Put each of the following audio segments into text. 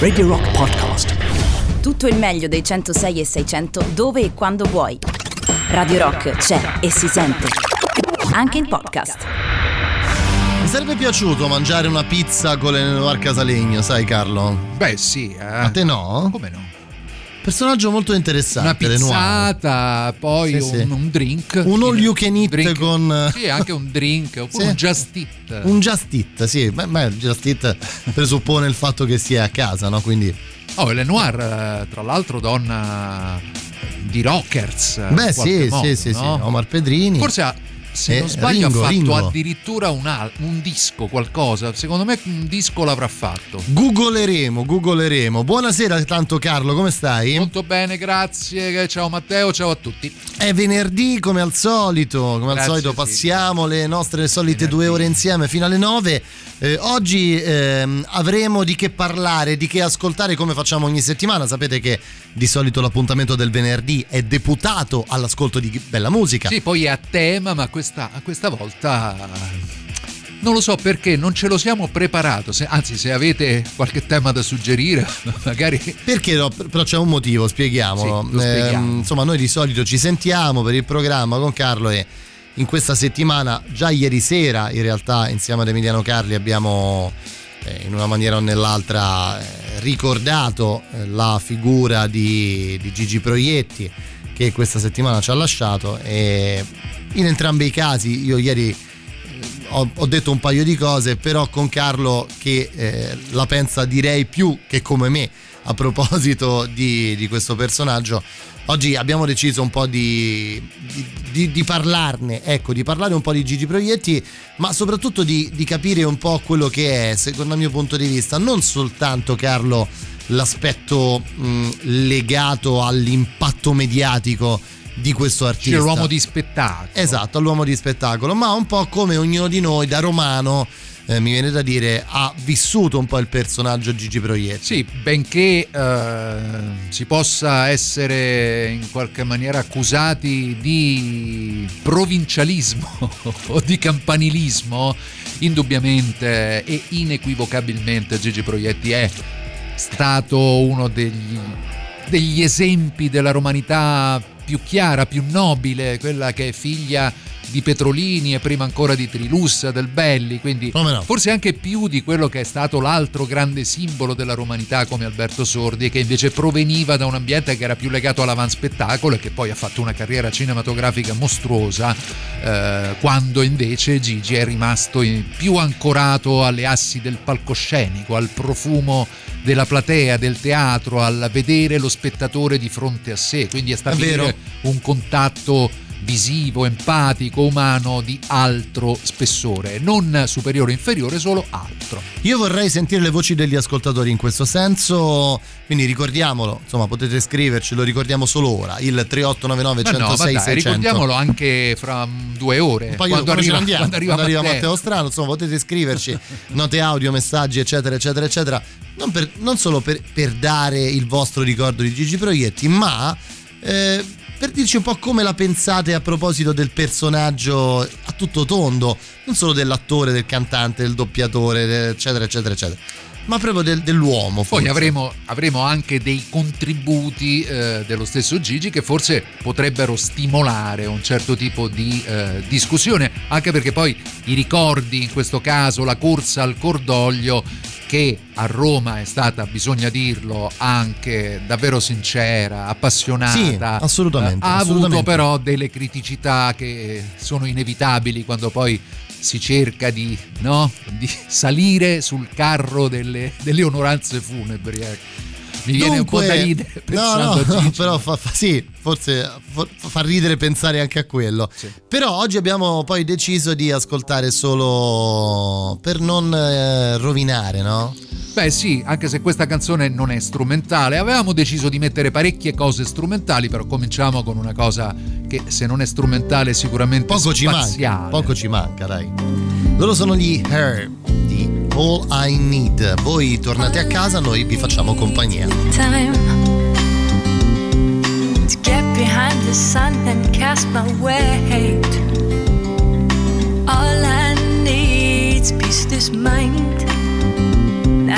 Radio Rock Podcast. Tutto il meglio dei 106 e 600 dove e quando vuoi. Radio Rock c'è e si sente. Anche in podcast. Mi sarebbe piaciuto mangiare una pizza con le noir casalegno, sai Carlo? Beh sì, eh. A te no? Come no? Personaggio molto Una interessante, noir. pizzata, poi Sì, un, sì. un drink. Un all you can eat Drink- con- Sì, anche un drink, oppure Sì. un just eat. Un just eat, sì, beh, beh, just eat presuppone il fatto che sia a casa, no? Quindi, Oh, Lenoir, eh, tra l'altro donna di rockers. eh, beh sì, modo, sì, sì, sì? Omar Pedrini. Forse ha, se Eh, non sbaglio Ringo, ha fatto Ringo. addirittura un, al- un disco, qualcosa. Secondo me un disco l'avrà fatto. Googleremo, googleremo. Buonasera tanto Carlo, come stai? Molto bene, grazie. Ciao Matteo, ciao a tutti. È venerdì come al solito, come al Grazie, solito sì. passiamo le nostre solite Venerdì. due ore insieme fino alle nove. Eh, oggi ehm, avremo di che parlare, di che ascoltare come facciamo ogni settimana. Sapete che di solito l'appuntamento del venerdì è deputato all'ascolto di bella musica. Sì, poi è a tema, ma questa, questa volta non lo so perché non ce lo siamo preparato. Se- anzi, se avete qualche tema da suggerire, magari. Perché no? Però c'è un motivo, spieghiamolo. Sì, spieghiamo. Ehm, insomma, noi di solito ci sentiamo per il programma con Carlo e in questa settimana, già ieri sera, in realtà, insieme ad Emiliano Carli abbiamo eh, in una maniera o nell'altra eh, ricordato eh, la figura di, di Gigi Proietti che questa settimana ci ha lasciato e in entrambi i casi io ieri ho, ho detto un paio di cose, però con Carlo che eh, la pensa direi più che come me a proposito di, di questo personaggio. Oggi abbiamo deciso un po' di, di- di- parlarne, ecco, di parlare un po' di Gigi Proietti, ma soprattutto di capire un po' quello che è, secondo il mio punto di vista, non soltanto Carlo l'aspetto mh, legato all'impatto mediatico di questo artista. C'è l'uomo di spettacolo. Esatto, all'uomo di spettacolo, ma un po' come ognuno di noi da romano, eh, mi viene da dire, ha vissuto un po' il personaggio Gigi Proietti. Sì, benché eh, si possa essere in qualche maniera accusati di provincialismo o di campanilismo, indubbiamente e inequivocabilmente Gigi Proietti è stato uno degli, degli esempi della romanità più chiara, più nobile, quella che è figlia di Petrolini e prima ancora di Trilussa, del Belli, quindi no? forse anche più di quello che è stato l'altro grande simbolo della romanità come Alberto Sordi, che invece proveniva da un ambiente che era più legato all'avanspettacolo e che poi ha fatto una carriera cinematografica mostruosa, eh, quando invece Gigi è rimasto più ancorato alle assi del palcoscenico, al profumo della platea, del teatro, al vedere lo spettatore di fronte a sé, quindi stabilire vero. un contatto visivo, empatico, umano di altro spessore, non superiore o inferiore, solo altro. Io vorrei sentire le voci degli ascoltatori in questo senso, quindi ricordiamolo, insomma potete scriverci, lo ricordiamo solo ora, il 3899 Ma no, ma 106 dai, 600. ricordiamolo anche fra mm, due ore, quando, arriva, andiamo, quando arriva quando arriva Matteo. Matteo Strano, insomma potete scriverci note audio, messaggi eccetera eccetera eccetera, non, per- non solo per, per dare il vostro ricordo di Gigi Proietti, ma eh, per dirci un po' come la pensate a proposito del personaggio a tutto tondo, non solo dell'attore, del cantante, del doppiatore, eccetera eccetera eccetera, ma proprio del- dell'uomo. Poi forse. avremo, avremo anche dei contributi eh, dello stesso Gigi che forse potrebbero stimolare un certo tipo di eh, discussione, anche perché poi i ricordi, in questo caso la corsa al cordoglio, che a Roma è stata, bisogna dirlo, anche davvero sincera, appassionata. Sì, assolutamente, ha assolutamente. avuto però delle criticità che sono inevitabili quando poi si cerca di, no, di salire sul carro delle, delle onoranze funebri. ecco. Mi viene un po' da ridere no, no, Gigi. però fa, fa- sì, forse fa, fa ridere pensare anche a quello. Sì. Però oggi abbiamo poi deciso di ascoltare solo per non eh, rovinare, no? Beh sì, anche se questa canzone non è strumentale, avevamo deciso di mettere parecchie cose strumentali, però cominciamo con una cosa che se non è strumentale sicuramente Poco ci manca, spaziale. poco ci manca, dai. Loro sono gli Her di All I Need. Voi tornate a casa, noi vi facciamo compagnia. time behind the sun and cast my weight. All I need's peace this mind.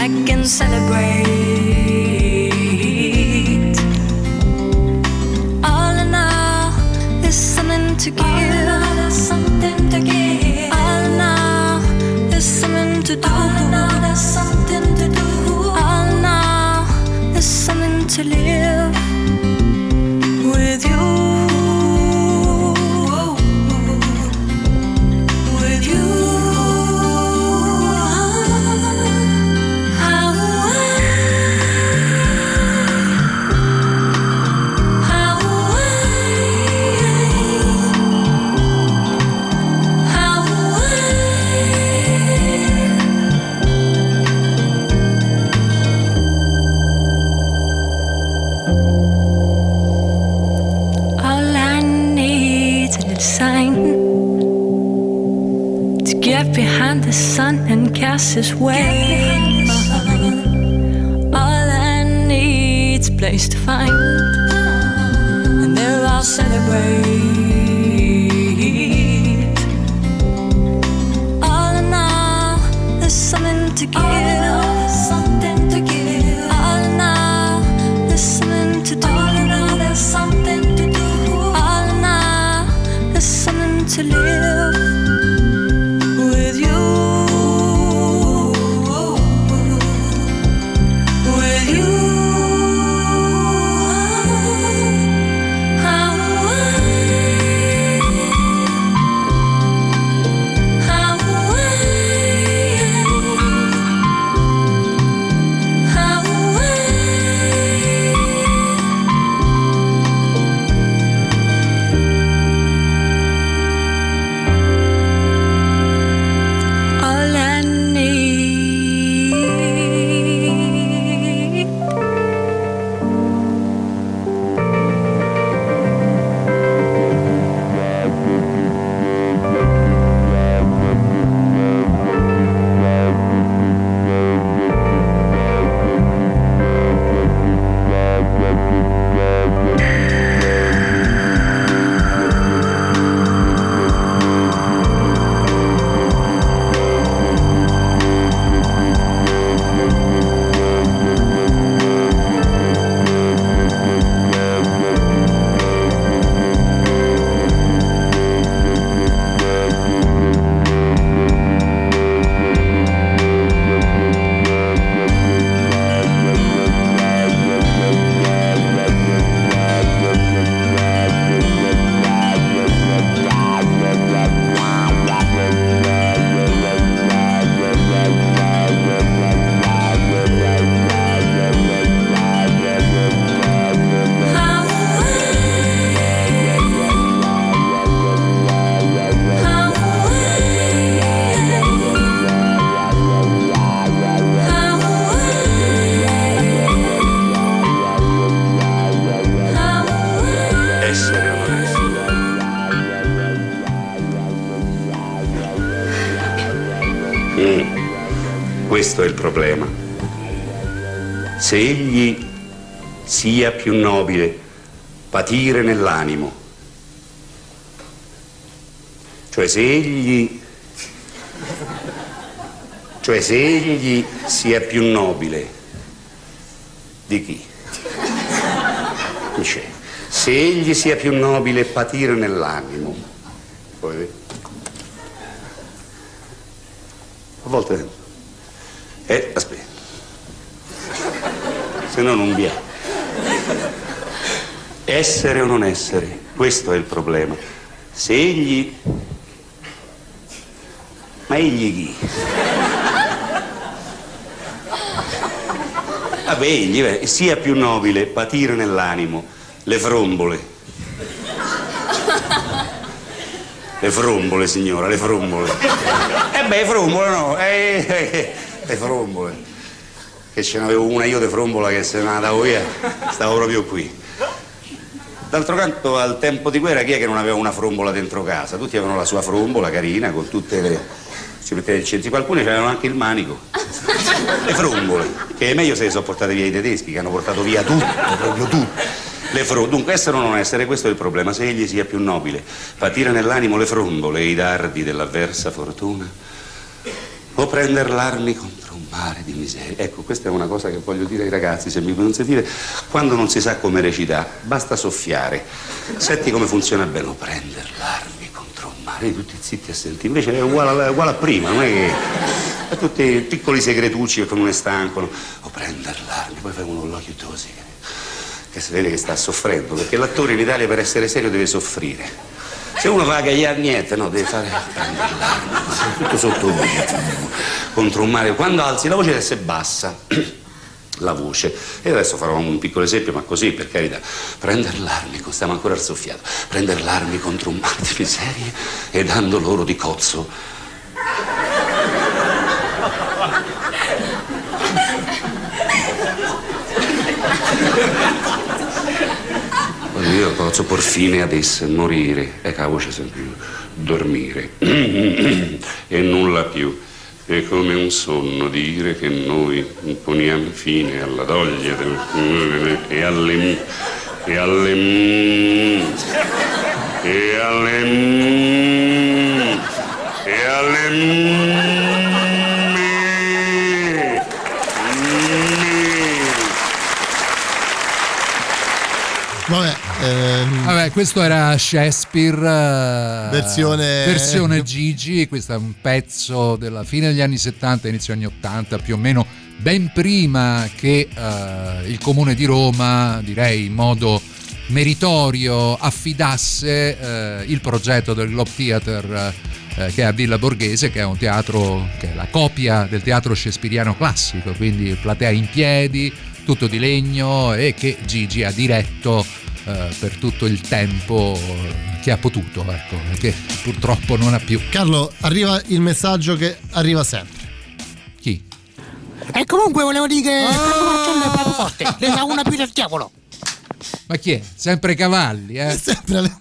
I can celebrate. All in all, there's something to give. There's something to give. All in all, there's something to do. All in all, there's something to do. All in all, there's something to live get behind the sun and cast his way. All I need's a place to find, and there I'll celebrate. All in all, there's something to give. Problema. Se egli sia più nobile patire nell'animo, cioè se egli cioè se egli sia più nobile di chi? Dice, se egli sia più nobile patire nell'animo. Poi? A volte. Eh, aspetta. Se no non vi è. Essere o non essere, questo è il problema. Se egli. Ma egli chi? Vabbè, egli eh, sia più nobile patire nell'animo le frombole. Le frombole, signora, le frombole. Eh beh, frombole no, eh, eh, le frombole. Che ce n'avevo una io di frombola che se ne andavo via, stavo proprio qui. D'altro canto, al tempo di guerra, chi è che non aveva una frombola dentro casa? Tutti avevano la sua frombola carina, con tutte le... ci metteva il centro, alcuni avevano anche il manico. Le frombole, che è meglio se le sono portate via i tedeschi, che hanno portato via tutto, proprio tutto. Le fro- Dunque, essere o non essere, questo è il problema. Se egli sia più nobile, patire nell'animo le frombole e i dardi dell'avversa fortuna, o prender l'armi contro un mare di miseria. Ecco, questa è una cosa che voglio dire ai ragazzi, se mi consentite, quando non si sa come recitare, basta soffiare. Senti come funziona bene, o prendere l'armi contro un mare, tutti zitti e senti. Invece è uguale a, uguale a prima, non è che... È tutti piccoli segretucci che non ne stancano. O prendere l'armi, poi fai uno l'occhio così, che si vede che sta soffrendo, perché l'attore in Italia per essere serio deve soffrire. Se uno va a gagliare niente, no, deve fare tutto sotto contro un mare. Quando alzi la voce deve essere bassa. La voce. E adesso farò un piccolo esempio, ma così per carità. Prendere l'armi, stiamo ancora al soffiato. Prendere l'armi contro un mare di miserie e dando loro di cozzo. Io posso por fine ad esse, morire, e la voce sempre più, dormire, e nulla più. È come un sonno dire che noi poniamo fine alla doglia del... e alle... e alle... e alle... e alle... Vabbè, ehm, Vabbè, questo era Shakespeare eh, Versione- versione Gigi, questo è un pezzo della fine degli anni 70, inizio anni 80, più o meno ben prima che eh, il comune di Roma, direi in modo meritorio, affidasse eh, il progetto del Globe Theatre eh, che è a Villa Borghese, che è un teatro che è la copia del teatro shakespeariano classico, quindi platea in piedi, tutto di legno e che Gigi ha diretto eh, per tutto il tempo che ha potuto, ecco, che purtroppo non ha più. Carlo, arriva il messaggio che arriva sempre. Chi? E comunque volevo dire che marciando è proprio forte. Ne sa una più del diavolo. Ma chi è? Sempre cavalli, eh? È sempre le-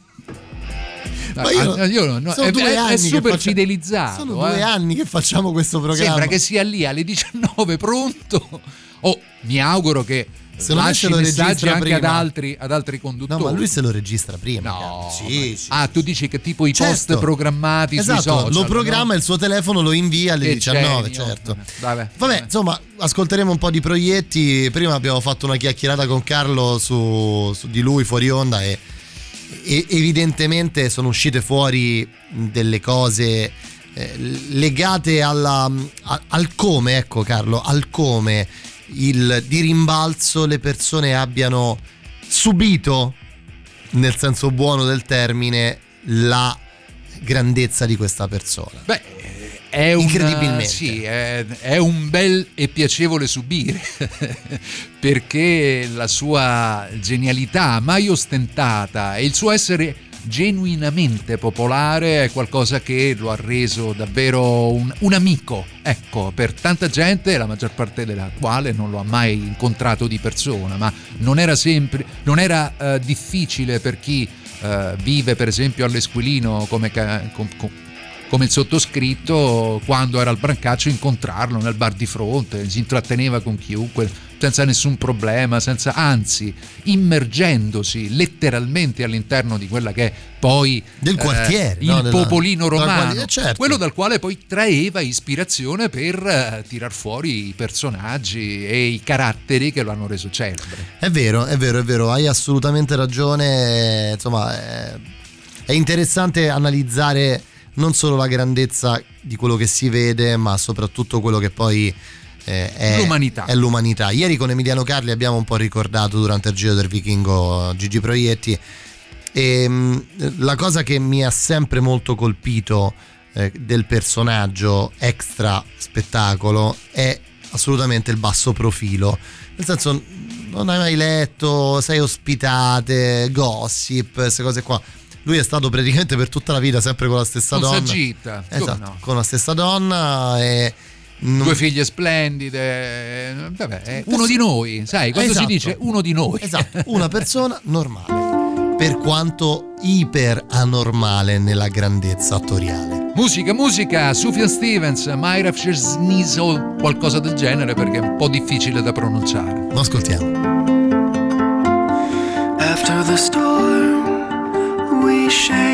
Ma io- io no, sono è, due è- è anni che super faccia- fidelizzato. Sono due eh. anni che facciamo questo programma. Sembra che sia lì alle 19 pronto. Oh, mi auguro che Me lasci se lo messaggi registra anche ad prima. altri, ad altri No, conduttori. ma lui se lo registra prima. No, sì, sì. Ah, tu dici che tipo i Certo. post programmati esatto, sui social. lo programma, no? il suo telefono lo invia alle Che 19, genio. certo. Vabbè, Vabbè, insomma, ascolteremo un po' di proietti. Prima abbiamo fatto una chiacchierata con Carlo su, su di lui fuori onda e, e evidentemente sono uscite fuori delle cose eh, legate alla, a- al come, ecco Carlo, al come il, di rimbalzo le persone abbiano subito, nel senso buono del termine, la grandezza di questa persona. Beh, è un, Incredibilmente. sì, è, è un bel e piacevole subire perché la sua genialità mai ostentata e il suo essere genuinamente popolare è qualcosa che lo ha reso davvero un, un amico, ecco, per tanta gente, la maggior parte della quale non lo ha mai incontrato di persona, ma non era sempre, non era eh, difficile per chi eh, vive per esempio all'Esquilino come, com- com- come il sottoscritto quando era al Brancaccio incontrarlo nel bar di fronte, si intratteneva con chiunque senza nessun problema, senza, anzi immergendosi letteralmente all'interno di quella che è poi Del eh, quartiere, il no? Popolino della romano, eh, certo. quello dal quale poi traeva ispirazione per eh, tirar fuori i personaggi e i caratteri che lo hanno reso celebre. È vero, è vero, è vero, hai assolutamente ragione. Insomma, è, è interessante analizzare non solo la grandezza di quello che si vede, ma soprattutto quello che poi eh, è, L'umanità. è l'umanità. Ieri con Emiliano Carli abbiamo un po' ricordato durante il Giro del Vichingo Gigi Proietti. E mh, la cosa che mi ha sempre molto colpito eh, del personaggio extra spettacolo è assolutamente il basso profilo. Nel senso, non hai mai letto, sei ospitate, gossip, queste cose qua. Lui è stato praticamente per tutta la vita sempre con la stessa Un donna. come Esatto, no? con la stessa donna e non- Due figlie splendide, vabbè, è uno di noi, sai, quando Esatto. si dice uno di noi. Esatto, una persona normale, per quanto iper anormale nella grandezza attoriale. Musica, musica, Sufjan Stevens, Myra Sniso, qualcosa del genere perché è un po' difficile da pronunciare. Lo ascoltiamo. After the storm, we shaved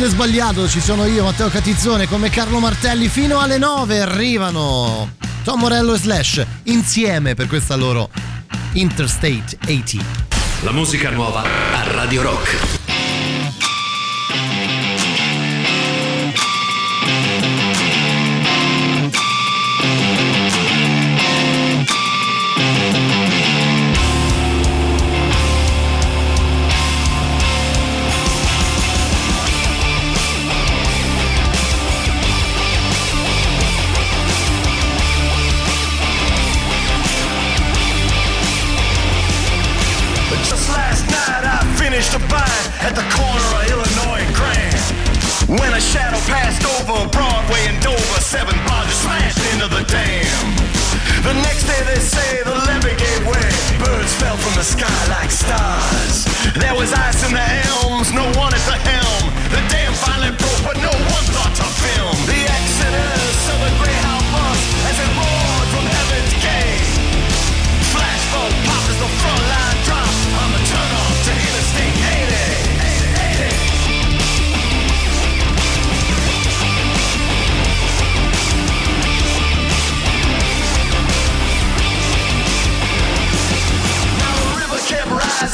avete sbagliato, ci sono io, Matteo Catizzone, come Carlo Martelli. Fino alle 9 arrivano Tom Morello e Slash insieme per questa loro Interstate 80. La musica nuova a Radio Rock. passed over Broadway and Dover. Seven bodies smashed into the dam. The next day they say the levee gave way. Birds fell from the sky like stars. There was ice in the elms, no one at the helm. The dam finally broke, but no one thought to film.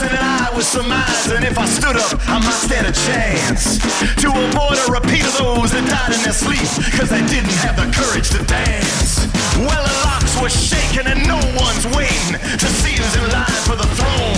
And I was surmising if I stood up, I might stand a chance to avoid a repeat of those that died in their sleep, cause they didn't have the courage to dance. Well, the locks were shaking, and no one's waiting to see who's in line for the throne.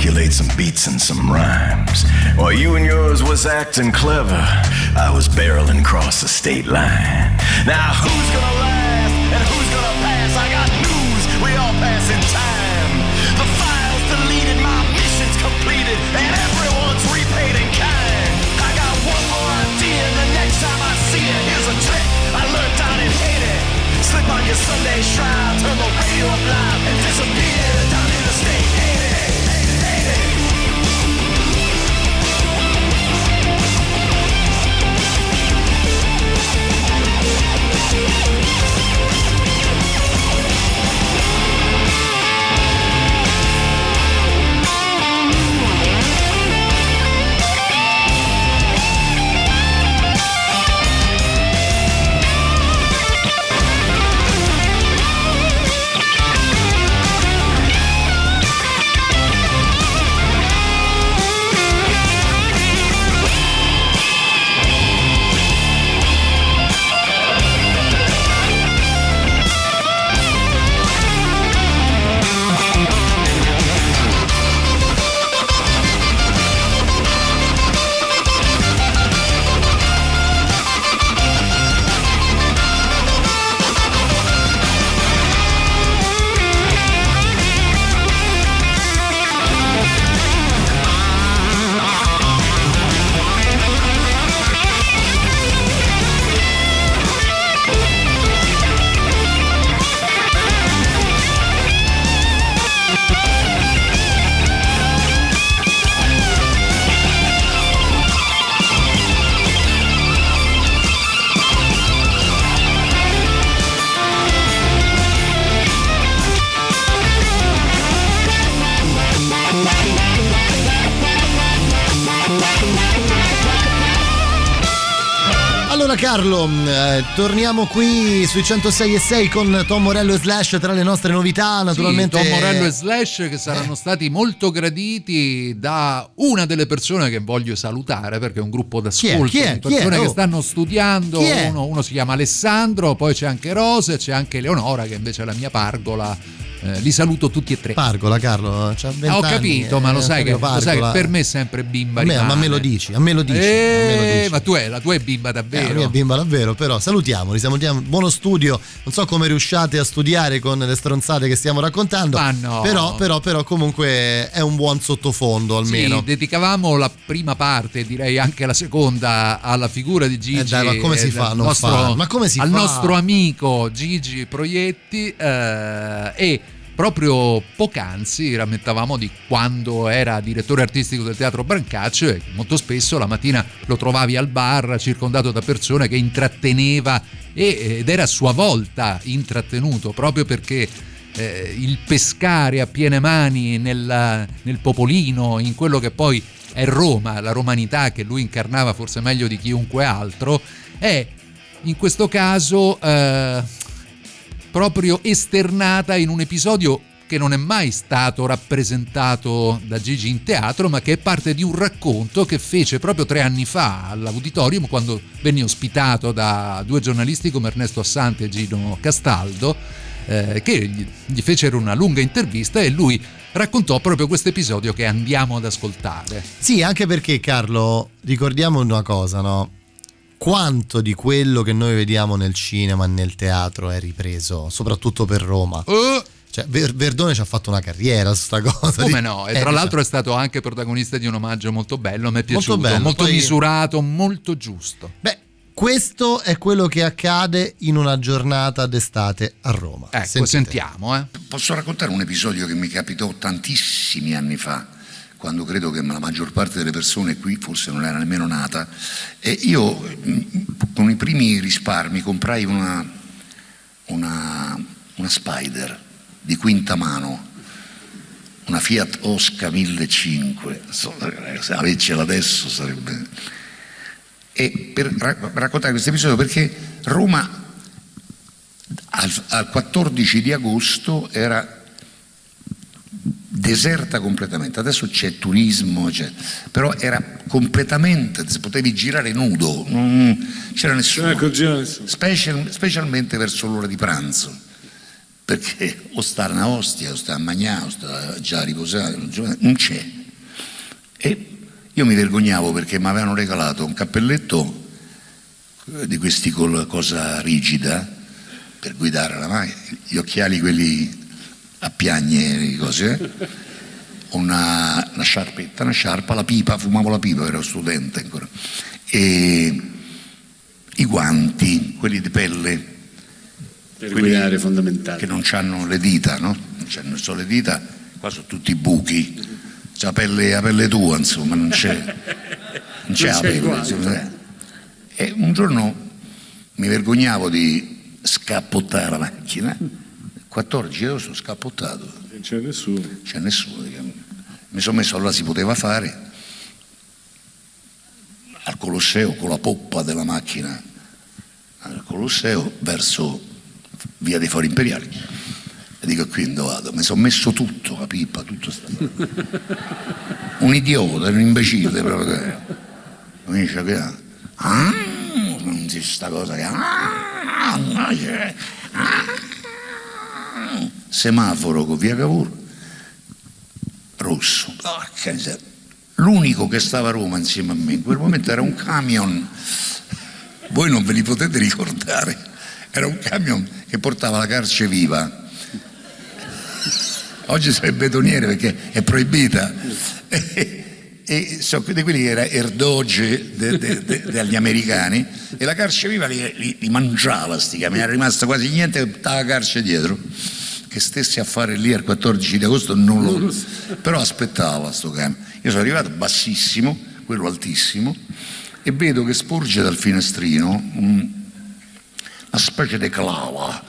Calculate some beats and some rhymes. While you and yours was acting clever, I was barreling across the state line. Now who's gonna last and who's gonna pass? I got news, we all pass in time. The file's deleted, my mission's completed, and everyone's repaid in kind. I got one more idea, the next time I see it, here's a trick I learned down in Haiti. Slip on your Sunday shroud, turn the radio up loud, Carlo, mh, eh, torniamo qui sui 106 e 6 con Tom Morello e Slash tra le nostre novità, naturalmente. Sì, Tom Morello e Slash che saranno stati molto graditi da una delle persone che voglio salutare perché è un gruppo d'ascolto Chi è? Chi è? persone che Oh. stanno studiando. Uno, uno si chiama Alessandro, poi c'è anche Rose, c'è anche Leonora che invece è la mia pargola. Eh, li saluto tutti e tre. Pargola Carlo, c'ha 20 Ah, ho anni, capito, ma lo eh, sai, che, lo sai che per me è sempre bimba A me- ma me lo dici, a me lo dici, a me lo Eh, dici. ma tu è, la tua è bimba Eh, la davvero. mia bimba davvero, però salutiamoli, salutiamo, buono studio, non so come riusciate a studiare con le stronzate che stiamo raccontando, Ma no. però, però, però comunque è un buon sottofondo almeno. Sì, dedicavamo la prima parte, direi anche la seconda, alla figura di Gigi. Eh dai, ma come si fa non nostro- farlo? Ma come si al fa? nostro amico Gigi Proietti eh, e proprio poc'anzi rammentavamo di quando era direttore artistico del teatro Brancaccio e molto spesso la mattina lo trovavi al bar circondato da persone che intratteneva ed era a sua volta intrattenuto proprio perché eh, il pescare a piene mani nel, nel popolino, in quello che poi è Roma, la romanità che lui incarnava forse meglio di chiunque altro, è in questo caso eh, proprio esternata in un episodio che non è mai stato rappresentato da Gigi in teatro, ma che è parte di un racconto che fece proprio tre anni fa all'auditorium quando venne ospitato da due giornalisti come Ernesto Assante e Gino Castaldo, eh, che gli, gli fecero una lunga intervista e lui raccontò proprio questo episodio che andiamo ad ascoltare. Sì, anche perché Carlo, ricordiamo una cosa, no? Quanto di quello che noi vediamo nel cinema e nel teatro è ripreso, soprattutto per Roma. Oh, Cioè, Ver- Verdone ci ha fatto una carriera su sta cosa. come no? E Eh, tra l'altro diciamo. è stato anche protagonista di un omaggio molto bello, mi è Molto piaciuto, molto, bello, poi- misurato, molto giusto. Beh, questo è quello che accade in una giornata d'estate a Roma. Ecco, Sentite. sentiamo, eh. Posso raccontare un episodio che mi capitò tantissimi anni fa, quando credo che la maggior parte delle persone qui forse non era nemmeno nata. E io mh, con i primi risparmi comprai una, una, una Spider di quinta mano, una Fiat Osca 1500. So, Se avercela adesso sarebbe. E per ra- raccontare questo episodio perché Roma al, al 14 di agosto era deserta completamente, adesso c'è turismo, c'è- però era completamente, potevi girare nudo, non c'era nessuno, Special- specialmente verso l'ora di pranzo, perché o stare a Ostia, o stare a Magnà, o stare già a riposare, non c'è. E io mi vergognavo perché mi avevano regalato un cappelletto di questi con la cosa rigida per guidare la macchina, gli occhiali quelli a piagne di cose, eh. una, una sciarpetta, una sciarpa, la pipa, fumavo la pipa, ero studente ancora, e i guanti, quelli di pelle, Per guidare fondamentale. che non hanno le dita, no? Non c'hanno solo le dita, qua sono tutti buchi, c'è la pelle, la pelle tua, insomma, non c'è, non c'è Non c'è pelle. insomma. E un giorno mi vergognavo di scappottare la macchina, 14 euro sono scappottato, Non c'è nessuno. c'è nessuno. Mi sono messo allora si poteva fare. Al Colosseo con la poppa della macchina. Al Colosseo verso via dei Fori Imperiali. E dico qui dove vado? Mi sono messo tutto la pipa tutto sta un idiota un imbecille proprio mi dice che ah, non c'è sta cosa che ah, c'è, ah, semaforo con via Cavour rosso. L'unico che stava a Roma insieme a me in quel momento era un camion. Voi non ve li potete ricordare. Era un camion che portava la carce viva. Oggi sarebbe betoniere perché è proibita e so di quelli che era Erdoge de- de- de- degli americani e la carce viva li, li- li mangiava sti camion era rimasto quasi niente che la carce dietro che stessi a fare lì al 14 di agosto non lo però aspettava sto camion. Io sono arrivato bassissimo quello altissimo e vedo che sporge dal finestrino un- una specie di clava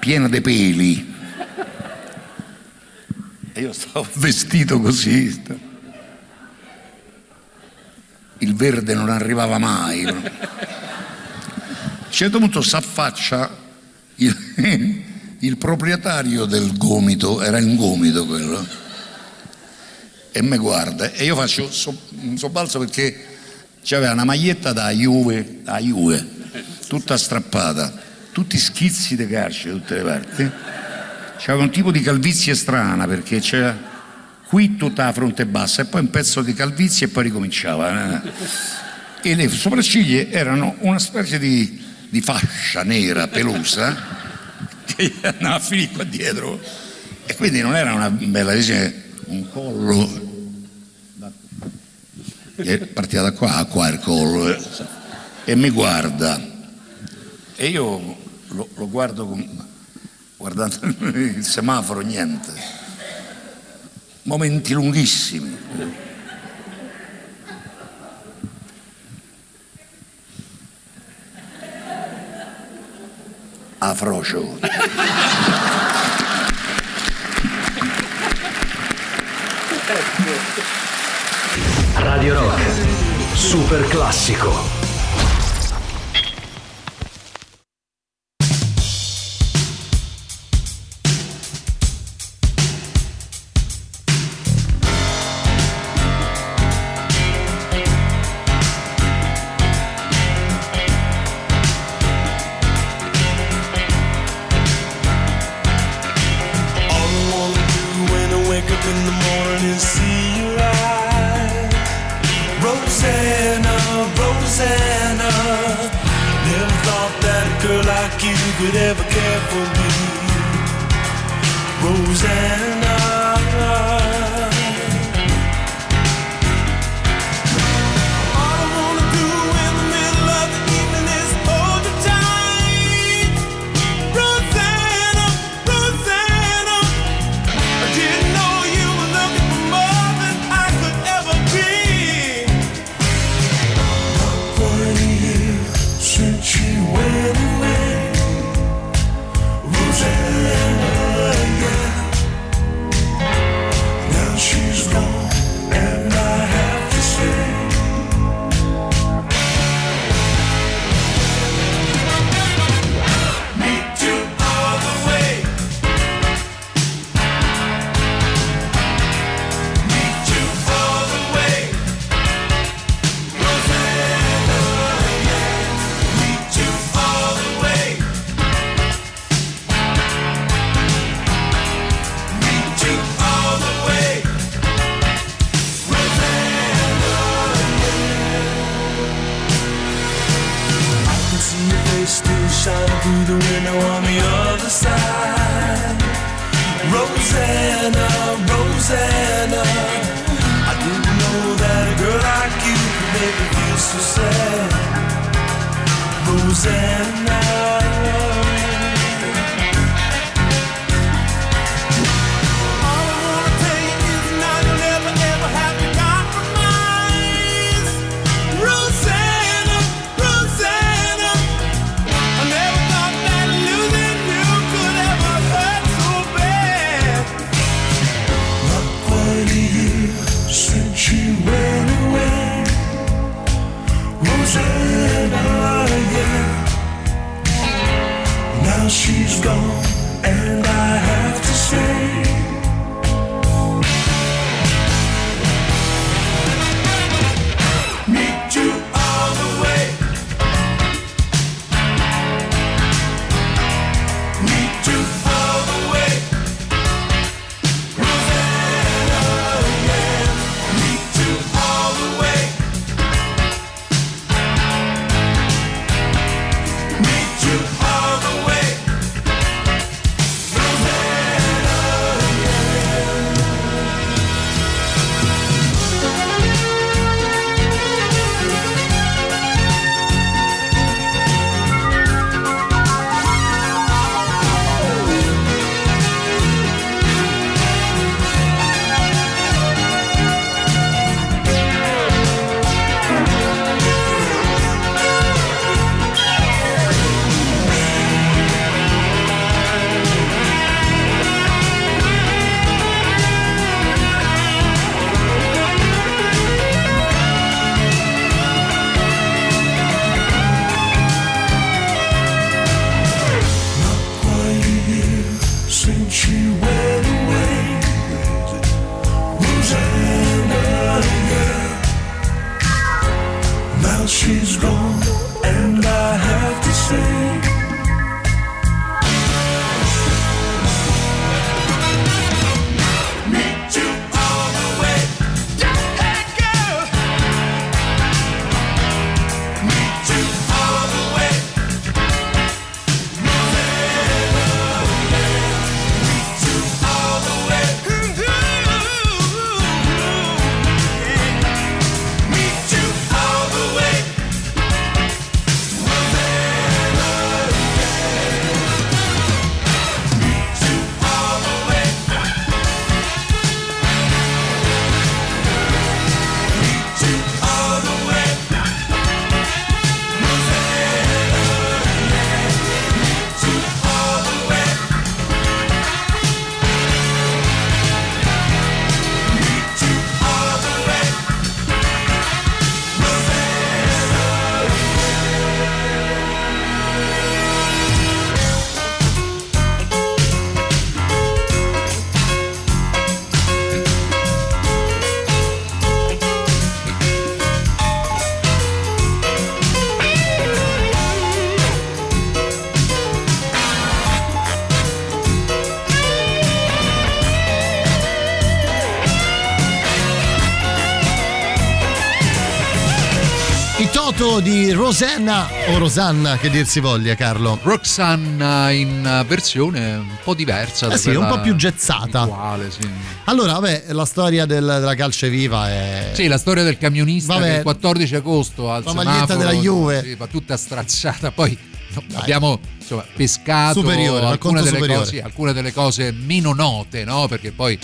piena di peli e io stavo vestito così il verde non arrivava mai a un certo punto s'affaccia il, il proprietario del gomito era in gomito quello e mi guarda e io faccio so- un sobbalzo perché c'aveva una maglietta da Juve, da Juve tutta strappata, tutti schizzi di carcere da tutte le parti. C'aveva un tipo di calvizie strana perché c'era qui tutta la fronte bassa e poi un pezzo di calvizie e poi ricominciava. eh. E le sopracciglia erano una specie di, di fascia nera pelosa che andava a finire qua dietro. E quindi non era una bella dice, un collo e partiva da qua, qua il collo eh. e mi guarda e io lo, lo guardo con- guardando il semaforo niente momenti lunghissimi afrocio Radio Rock. Super classico. Canto di Rosanna o Rosanna che dir si voglia Carlo. Roxanna in eh, versione un po' diversa. Eh sì, un po' più jazzata. Uguale, sì. Allora, vabbè, la storia del- della calce viva è... Sì, la storia del camionista Vabbè. il 14 agosto al La maglietta della Juve. sì, va tutta stracciata. Poi no, abbiamo insomma, pescato alcune delle, cose, alcune delle cose meno note, no? Perché poi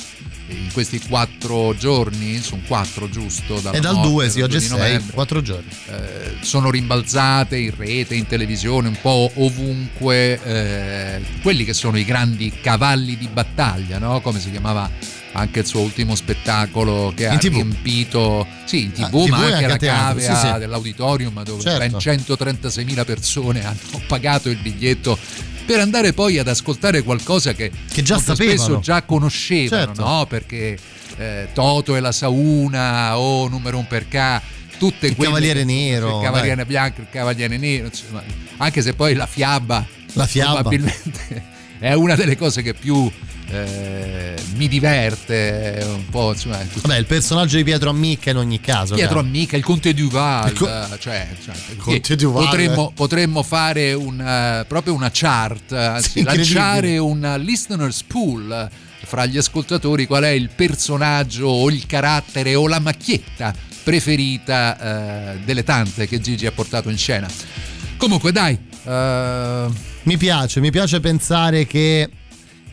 in questi quattro giorni, sono quattro giusto, dalla È dal notte, 2, sì, oggi è 2 di 6, novembre, 4 giorni. eh, sono rimbalzate in rete, in televisione, un po' ovunque, eh, quelli che sono i grandi cavalli di battaglia, no? come si chiamava anche il suo ultimo spettacolo che In ha TV. riempito, sì, in Ah, tv, TV ma anche anche la teatro, cavea sì, sì. dell'auditorium dove Certo. ben 136.000 persone hanno pagato il biglietto per andare poi ad ascoltare qualcosa che, Che già sapevano. spesso già conoscevano, Certo. no? perché eh, Toto e la Sauna o Numero un per K tutte Il quelle Cavaliere Nero, il Cavaliere dai. Bianco, il Cavaliere Nero, insomma, anche se poi la fiaba, La fiaba. probabilmente è una delle cose che più eh, mi diverte, un po' insomma, Vabbè, il personaggio di Pietro Ammicca in ogni caso. Pietro Carlo. Amica, il Conte Duval, Il co- cioè, cioè, Conte Duval. Potremmo, potremmo fare un, eh, proprio una chart, anzi Sì, lanciare un listeners pool fra gli ascoltatori qual è il personaggio o il carattere o la macchietta preferita eh, delle tante che Gigi ha portato in scena. Comunque dai, eh, Mi piace, mi piace pensare che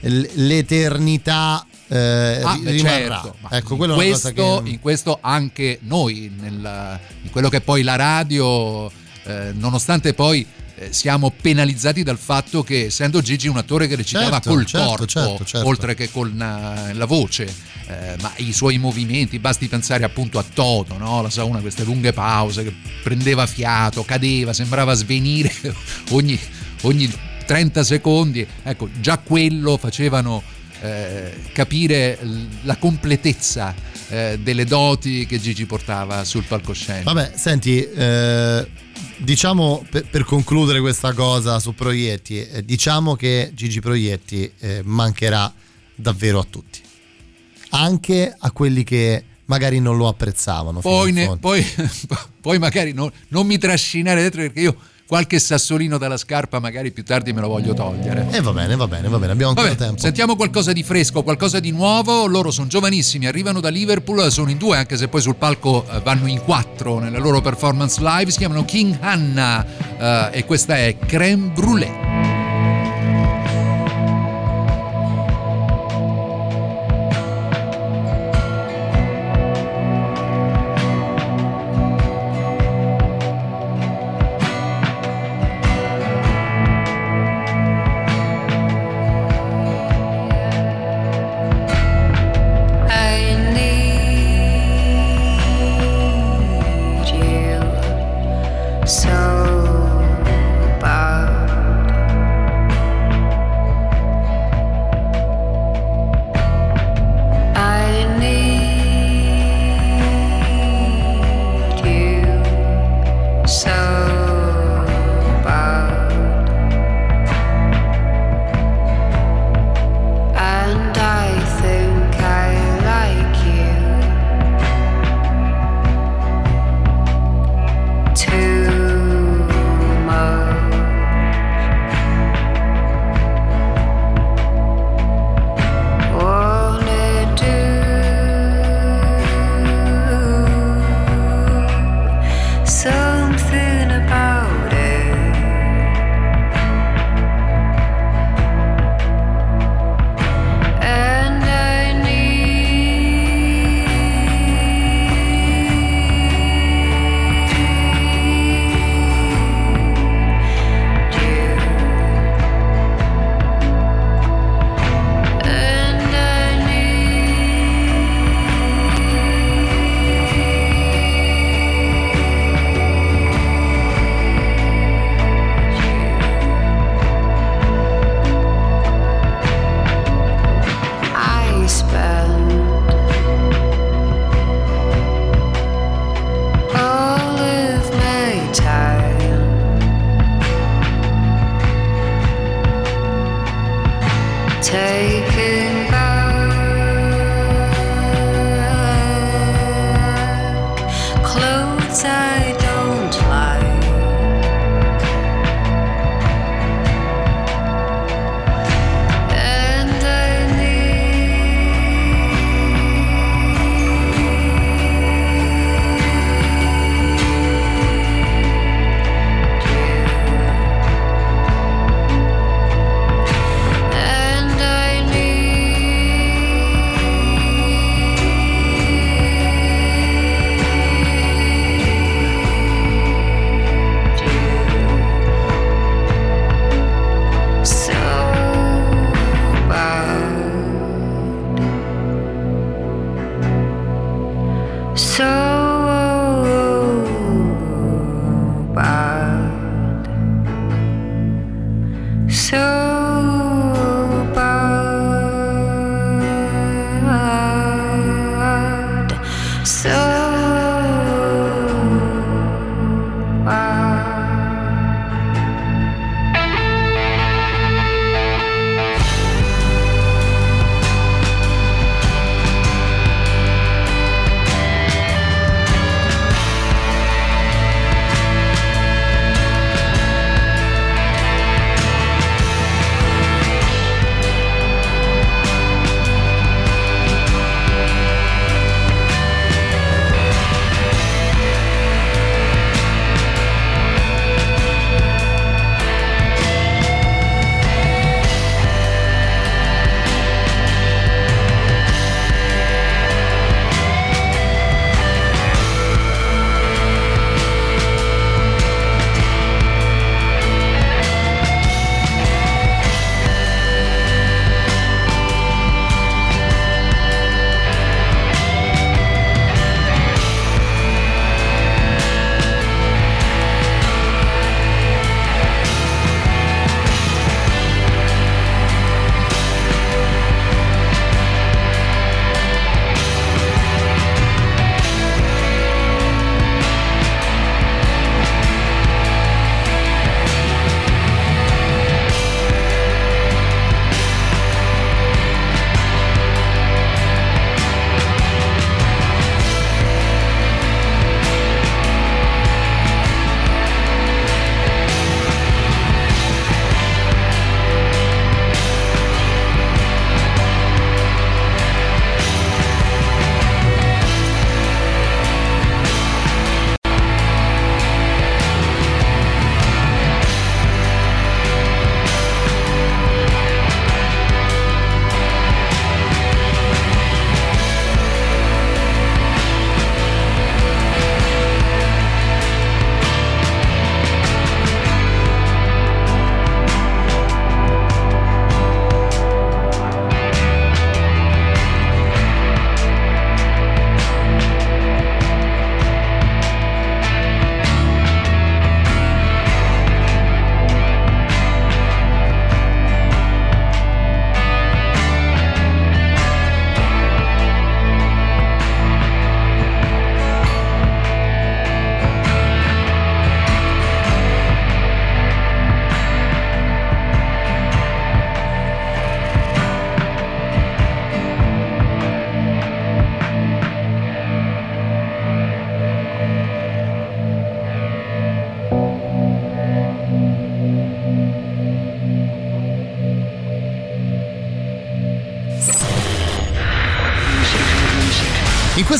l'eternità eh, Ah, rimarrà. certo, ecco, in, questo, che... in questo anche noi, nel- in quello che è poi la radio, eh, nonostante poi eh, siamo penalizzati dal fatto che essendo Gigi un attore che recitava Certo, col certo, corpo, certo, certo. oltre che con eh, la voce, eh, ma i suoi movimenti, basti pensare appunto a Toto, no? la sauna, queste lunghe pause, che prendeva fiato, cadeva, sembrava svenire ogni, ogni 30 secondi, ecco, già quello facevano eh, capire la completezza eh, delle doti che Gigi portava sul palcoscenico. Vabbè, senti, eh, diciamo per, per concludere questa cosa su Proietti, eh, diciamo che Gigi Proietti eh, mancherà davvero a tutti, anche a quelli che magari non lo apprezzavano. Poi, ne- poi, poi magari no- non mi trascinare dentro perché io qualche sassolino dalla scarpa magari più tardi me lo voglio togliere. E va bene, va bene, va bene, abbiamo ancora Vabbè, tempo. sentiamo qualcosa di fresco, qualcosa di nuovo. Loro sono giovanissimi, arrivano da Liverpool, sono in due, anche se poi sul palco eh, vanno in quattro nelle loro performance live. Si chiamano King Hanna eh, e questa è Creme Brûlée.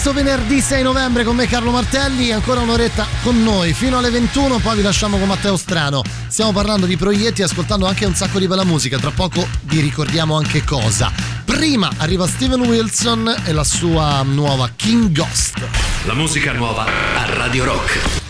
Questo venerdì 6 novembre con me Carlo Martelli, ancora un'oretta con noi fino alle 21, poi vi lasciamo con Matteo Strano. Stiamo parlando di proietti e ascoltando anche un sacco di bella musica, tra poco vi ricordiamo anche cosa. Prima arriva Steven Wilson e la sua nuova King Ghost. La musica nuova a Radio Rock.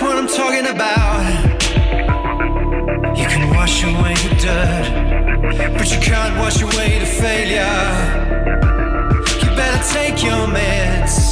That's what I'm talking about. You can wash away the dirt, but you can't wash away the failure. You better take your meds,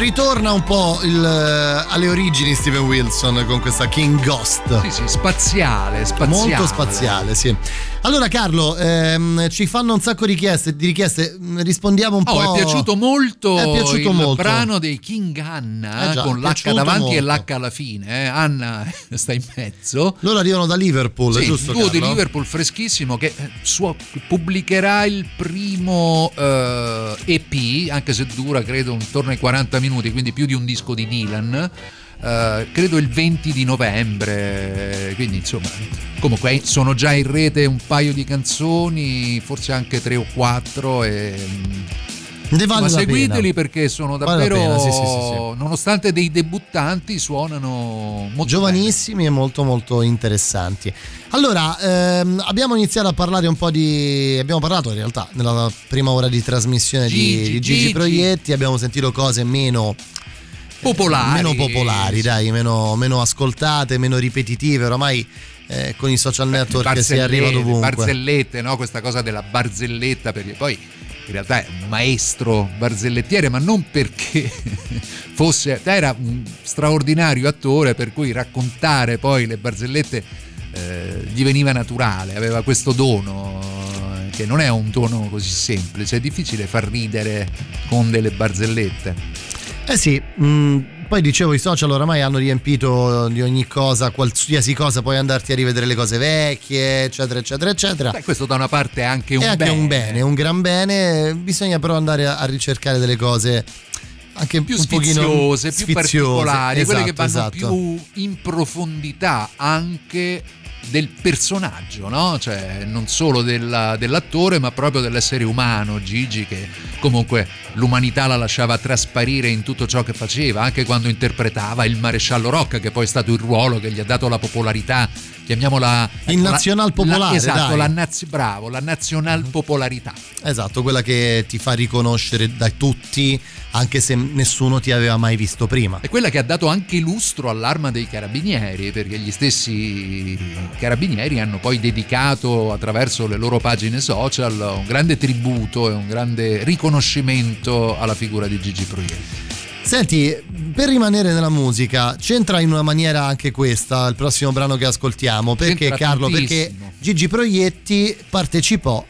ritorna un po' il, eh, alle origini Steven Wilson con questa King Ghost. Sì, sì, spaziale, spaziale. Molto spaziale, sì. Allora Carlo, ehm, ci fanno un sacco di richieste, di richieste, mm, rispondiamo un Oh, po'. è piaciuto molto, È piaciuto il molto. brano dei King Anna Eh già, con l'H davanti e molto. l'H alla fine. eh. Anna sta in mezzo. Loro arrivano da Liverpool, Sì, giusto? il duo di? Liverpool freschissimo che eh, suo- pubblicherà il primo eh, EP, anche se dura credo intorno ai 40 minuti, quindi più di un disco di Dylan. Eh, credo il 20 di novembre, quindi insomma, comunque eh, sono già in rete un paio di canzoni, forse anche tre o quattro. E, Ne vale ma seguiteli pena. perché sono Vale davvero, pena, sì, sì, sì, nonostante dei debuttanti, suonano molto giovanissimi e molto molto interessanti. Allora, ehm, abbiamo iniziato a parlare un po' di. Abbiamo parlato in realtà nella prima ora di trasmissione di- Gigi, di Gigi, Gigi. Proietti, abbiamo sentito cose meno popolari. meno popolari, dai, meno, meno ascoltate, meno ripetitive. Oramai eh, con i social network si arriva dovunque. barzellette, no? questa cosa della barzelletta, perché poi in realtà è un maestro barzellettiere, ma non perché fosse, era un straordinario attore, per cui raccontare poi le barzellette eh, gli veniva naturale, aveva questo dono che non è un dono così semplice, è difficile far ridere con delle barzellette. Eh sì, mh, poi dicevo i social oramai hanno riempito di ogni cosa, qualsiasi cosa, puoi andarti a rivedere le cose vecchie, eccetera, eccetera, eccetera. Beh, questo da una parte è anche un è anche bene. un bene, un gran bene. Bisogna però andare a, a ricercare delle cose anche più un sfiziose, più sfiziose. particolari, quelle che Esatto, vanno esatto. più in profondità anche del personaggio, no? Cioè non solo della- dell'attore, ma proprio dell'essere umano, Gigi, che comunque l'umanità la lasciava trasparire in tutto ciò che faceva, anche quando interpretava il maresciallo Rocca, che poi è stato il ruolo che gli ha dato la popolarità, chiamiamola Il la- nazional la- popolare, esatto, dai. la naz- bravo, la nazional popolarità. Esatto, quella che ti fa riconoscere da tutti, anche se nessuno ti aveva mai visto prima. È quella che ha dato anche lustro all'arma dei carabinieri, perché gli stessi carabinieri hanno poi dedicato attraverso le loro pagine social un grande tributo e un grande riconoscimento alla figura di Gigi Proietti. Senti, per rimanere nella musica, c'entra in una maniera anche questa, il prossimo brano che ascoltiamo. Perché C'entra Carlo? Perché tantissimo. Gigi Proietti partecipò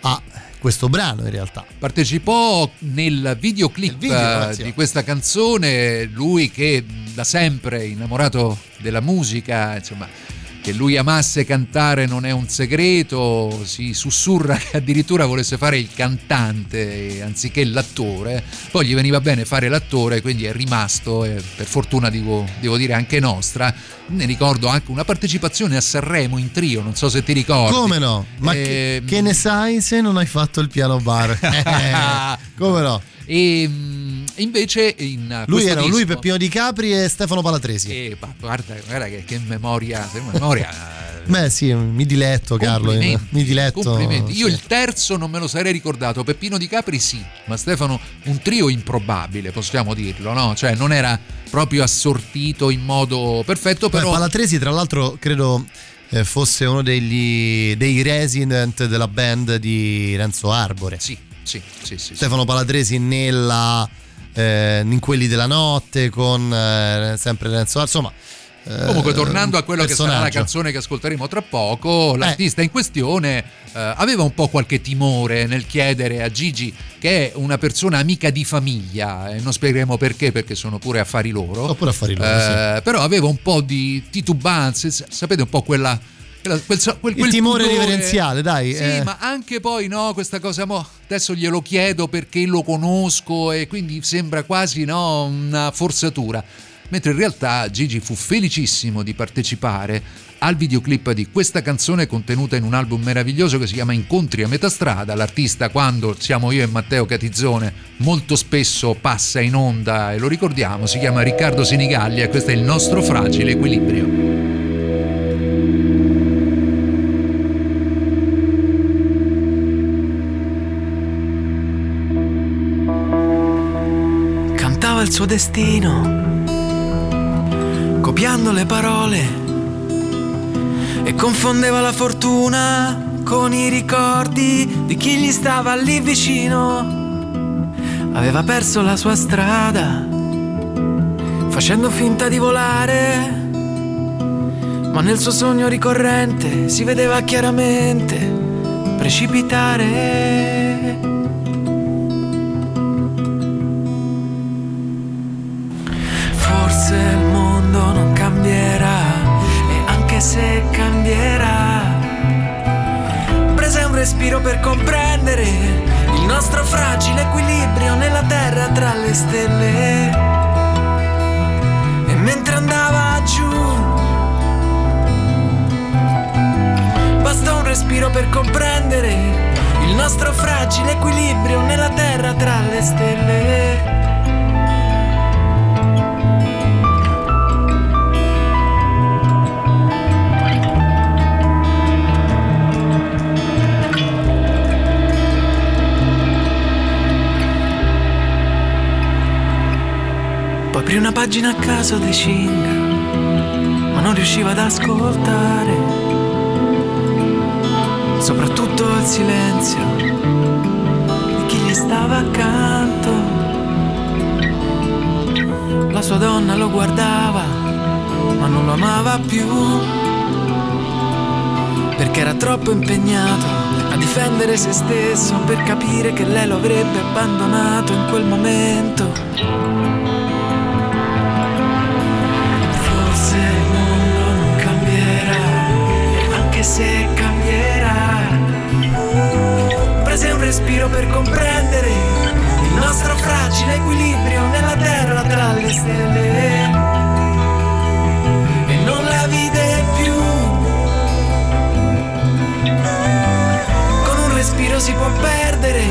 a questo brano in realtà. Partecipò nel videoclip video, eh, di questa canzone, lui che da sempre innamorato della musica, insomma, che lui amasse cantare non è un segreto, si sussurra che addirittura volesse fare il cantante anziché l'attore, poi gli veniva bene fare l'attore, quindi è rimasto, e per fortuna devo, devo dire anche nostra, ne ricordo anche una partecipazione a Sanremo in trio, non so se ti ricordi. Come no? Ma che, Ehm, che ne sai se non hai fatto il piano bar? Eh, Come no? E mm, invece in Lui era lui disco- Peppino Di Capri e Stefano Palatresi. Eh, ma guarda, guarda che, che memoria, che memoria. Beh sì, mi diletto Carlo, Complimenti, mi diletto. complimenti. Io sì. il terzo non me lo sarei ricordato, Peppino Di Capri sì, ma Stefano un trio improbabile, possiamo dirlo, no? Cioè non era proprio assortito in modo perfetto, Beh, però Palatresi tra l'altro credo eh, fosse uno degli, dei resident della band di Renzo Arbore. Sì, sì, sì, sì. Stefano Palatresi nella, eh, in quelli della notte con eh, sempre Renzo insomma... eh, Comunque, tornando a quello che sarà la canzone che ascolteremo tra poco, l'artista in questione eh, aveva un po' qualche timore nel chiedere a Gigi, che è una persona amica di famiglia, e non spiegheremo perché, perché sono pure affari loro. Oppure affari loro, eh, Però aveva un po' di titubanze, sapete, un po' quella. Quella- quel, quel- Il quel timore pudore. reverenziale, dai, Sì, eh. ma anche poi no, questa cosa mo, adesso glielo chiedo perché lo conosco e quindi sembra quasi no, una forzatura. Mentre in realtà Gigi fu felicissimo di partecipare al videoclip di questa canzone contenuta in un album meraviglioso che si chiama Incontri a metà strada. L'artista, quando siamo io e Matteo Catizzone, molto spesso passa in onda e lo ricordiamo, si chiama Riccardo Sinigallia e questo è il nostro fragile equilibrio. Cantava il suo destino, copiando le parole e confondeva la fortuna con i ricordi di chi gli stava lì vicino. Aveva perso la sua strada, facendo finta di volare, ma nel suo sogno ricorrente si vedeva chiaramente precipitare. Respiro per comprendere il nostro fragile equilibrio nella terra tra le stelle. E mentre andava giù, basta un respiro per comprendere il nostro fragile equilibrio nella terra tra le stelle. Aprì una pagina a caso dei Cinga, ma non riusciva ad ascoltare. Soprattutto il silenzio di chi gli stava accanto. La sua donna lo guardava, ma non lo amava più. Perché era troppo impegnato a difendere se stesso per capire che lei lo avrebbe abbandonato in quel momento. Respiro per comprendere il nostro fragile equilibrio nella terra tra le stelle. E non la vide più. Con un respiro si può perdere.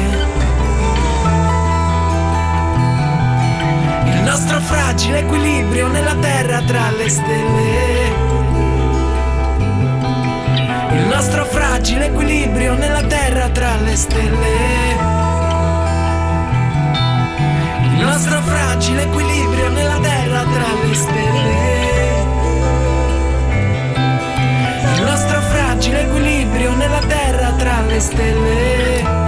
Il nostro fragile equilibrio nella terra tra le stelle. Il nostro fragile equilibrio nella terra tra le stelle. Il nostro fragile equilibrio nella terra tra le stelle. Il nostro fragile equilibrio nella terra tra le stelle.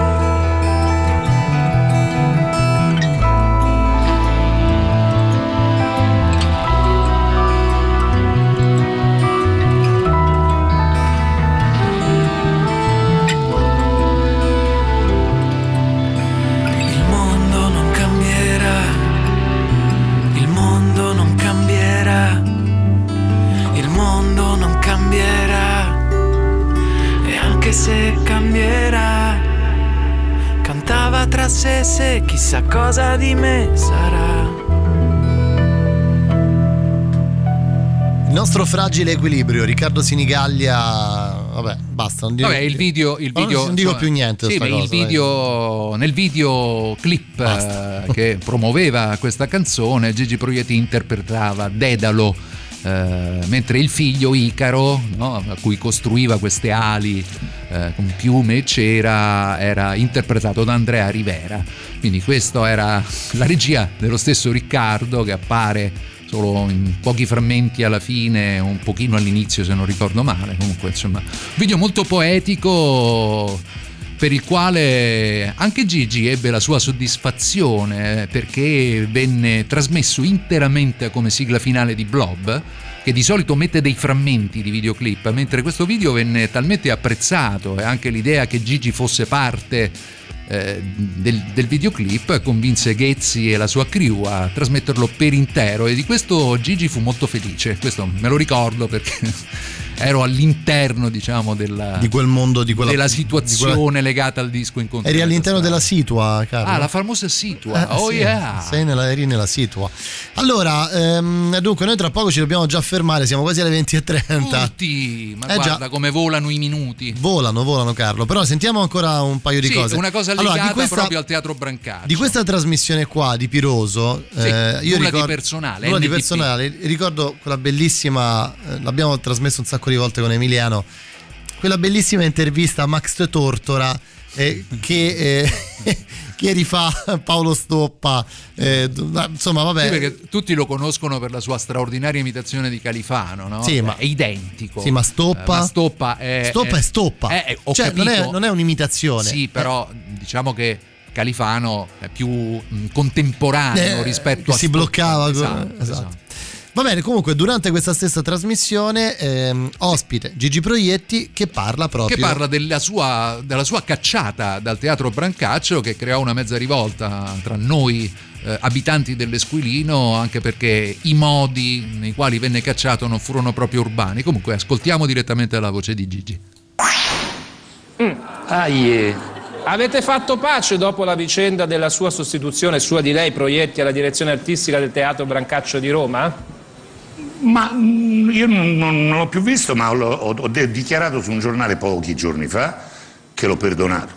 Di me sarà. Il nostro fragile equilibrio, Riccardo Sinigaglia. Vabbè, basta. Non dico, Vabbè, il video, il non- video non dico insomma, più niente. sì, beh, il cosa, dai. video, nel video clip eh, che promuoveva questa canzone, Gigi Proietti interpretava Dedalo. Eh, mentre il figlio Icaro, no, a cui costruiva queste ali eh, con piume e cera, era interpretato da Andrea Rivera. Quindi questa era la regia dello stesso Riccardo che appare solo in pochi frammenti alla fine, un pochino all'inizio se non ricordo male. Comunque, insomma, video molto poetico per il quale anche Gigi ebbe la sua soddisfazione perché venne trasmesso interamente come sigla finale di Blob che di solito mette dei frammenti di videoclip mentre questo video venne talmente apprezzato e anche l'idea che Gigi fosse parte eh, del, del videoclip convinse Ghezzi e la sua crew a trasmetterlo per intero. E di questo Gigi fu molto felice questo me lo ricordo perché ero all'interno diciamo della, Di quel mondo, di quella, della di situazione quella- legata al disco incontro Eri all'interno della situa, Carlo. ah la famosa situa Eh, oh sì, yeah Sei nella, eri nella situa. Allora, ehm, dunque, noi tra poco ci dobbiamo già fermare, siamo quasi alle 20.30. tutti ma Eh, già. guarda come volano i minuti Volano, volano, Carlo. Però sentiamo ancora un paio di sì, cose. una cosa Allora, legata di questa, proprio al teatro Brancaccio di questa trasmissione qua di Piroso, Sì, eh, io nulla di ricordo, personale, nulla di personale. Ricordo quella bellissima, eh, l'abbiamo trasmesso un sacco di volte con Emiliano, quella bellissima intervista a Max Tortora eh, che, eh, che rifà Paolo Stoppa. eh, insomma, vabbè. Sì, perché tutti lo conoscono per la sua straordinaria imitazione di Califano, no? Sì, ma- è identico. Sì, ma Stoppa- Eh, ma Stoppa è. Stoppa è Stoppa. Eh, eh, ho cioè, non è, non è un'imitazione. Sì, però diciamo che Califano è più mh, contemporaneo Eh, rispetto a si Stoppa. bloccava Esatto, esatto. esatto. Va bene, comunque durante questa stessa trasmissione ehm, ospite Gigi Proietti che parla proprio Che parla della sua, della sua cacciata dal teatro Brancaccio che creò una mezza rivolta tra noi eh, abitanti dell'Esquilino anche perché i modi nei quali venne cacciato non furono proprio urbani. Comunque ascoltiamo direttamente la voce di Gigi. Aie. Avete fatto pace dopo la vicenda della sua sostituzione, sua di lei, Proietti, alla direzione artistica del Teatro Brancaccio di Roma? Ma mm, io non, non- l'ho più visto, ma ho, ho- ho dichiarato su un giornale pochi giorni fa che l'ho perdonato.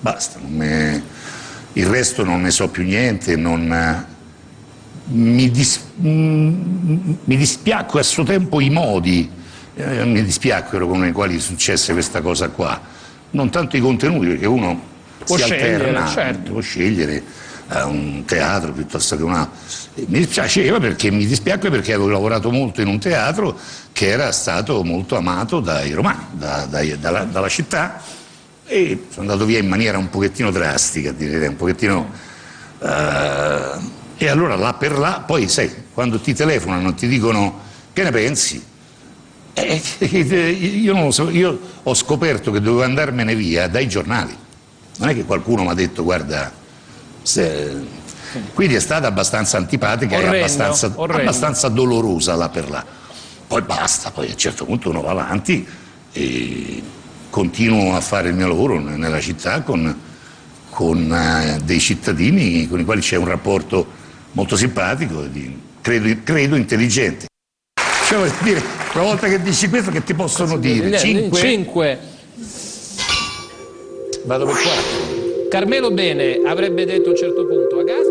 Basta, me- il resto non ne so più niente, non, mi, dis- mm, mi dispiacque a suo tempo i modi, eh, mi dispiacquero con i quali successe questa cosa qua, non tanto i contenuti, perché uno Può si scegliere, alterna, certo. può scegliere, a un teatro piuttosto che un altro. Mi dispiaceva perché mi dispiacque perché avevo lavorato molto in un teatro che era stato molto amato dai romani, da- dai- dalla, dalla città e sono andato via in maniera un pochettino drastica, direi, un pochettino... eh, e allora là per là, poi sai, quando ti telefonano ti dicono che ne pensi? Eh, io, non lo so, io ho scoperto che dovevo andarmene via dai giornali. Non è che qualcuno mi ha detto guarda, se- quindi è stata abbastanza antipatica Orrendo, e abbastanza, abbastanza dolorosa là per là. Poi basta, poi a un certo punto uno va avanti e continuo a fare il mio lavoro nella città con, con, eh, dei cittadini con i quali c'è un rapporto molto simpatico, e di- credo, credo intelligente. Cioè, dire, una volta che dici questo che ti possono dire? Eh, Cinque? Cinque. Vado per quattro. Carmelo Bene avrebbe detto a un certo punto a Gasman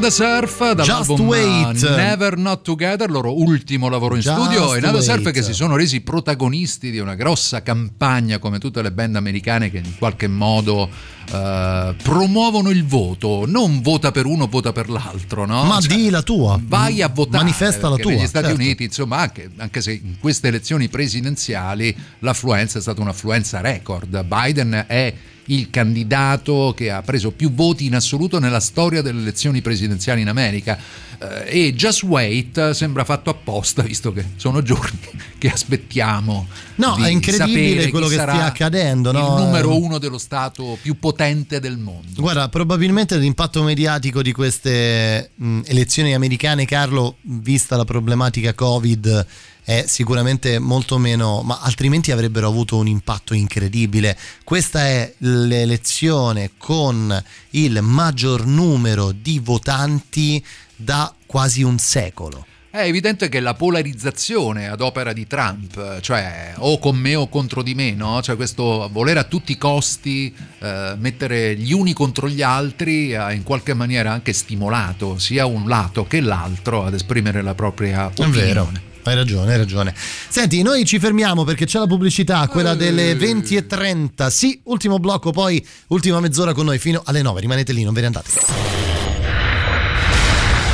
Nada Surf dall'album Wait. uh, Never Not Together, loro ultimo lavoro in Just studio, e Nada Wait. Surf che si sono resi protagonisti di una grossa campagna come tutte le band americane che in qualche modo eh, promuovono il voto, non vota per uno, vota per l'altro, no? Ma Cioè, di la tua. vai a votare Manifesta la tua. negli Stati certo. Uniti insomma anche, anche se in queste elezioni presidenziali l'affluenza è stata un'affluenza record Biden è il candidato che ha preso più voti in assoluto nella storia delle elezioni presidenziali in America Eh, e Just Wait sembra fatto apposta visto che sono giorni che aspettiamo No, è incredibile quello che stia accadendo, no? il numero uno dello stato più potente del mondo Guarda, probabilmente l'impatto mediatico di queste mh, elezioni americane, Carlo, vista la problematica Covid, è sicuramente molto meno, ma altrimenti avrebbero avuto un impatto incredibile. Questa è l'elezione con il maggior numero di votanti da quasi un secolo. È evidente che la polarizzazione ad opera di Trump, cioè o con me o contro di me, no? cioè questo voler a tutti i costi eh, mettere gli uni contro gli altri ha in qualche maniera anche stimolato sia un lato che l'altro ad esprimere la propria È opinione. vero. Hai ragione, hai ragione. Senti, noi ci fermiamo perché c'è la pubblicità, quella delle 20.30. Sì, ultimo blocco, poi ultima mezz'ora con noi fino alle 9. Rimanete lì, non ve ne andate.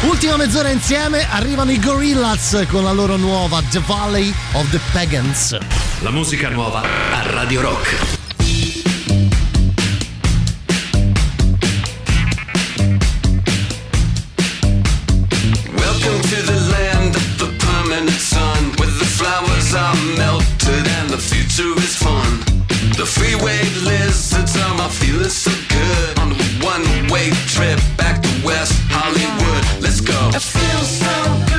Ultima mezz'ora insieme, arrivano i Gorillaz con la loro nuova The Valley of the Pagans. La musica nuova a Radio Rock. Are melted and the future is fun. The freeway lizards are my feeling so good on a one-way trip back to West Hollywood. Let's go. It feels so good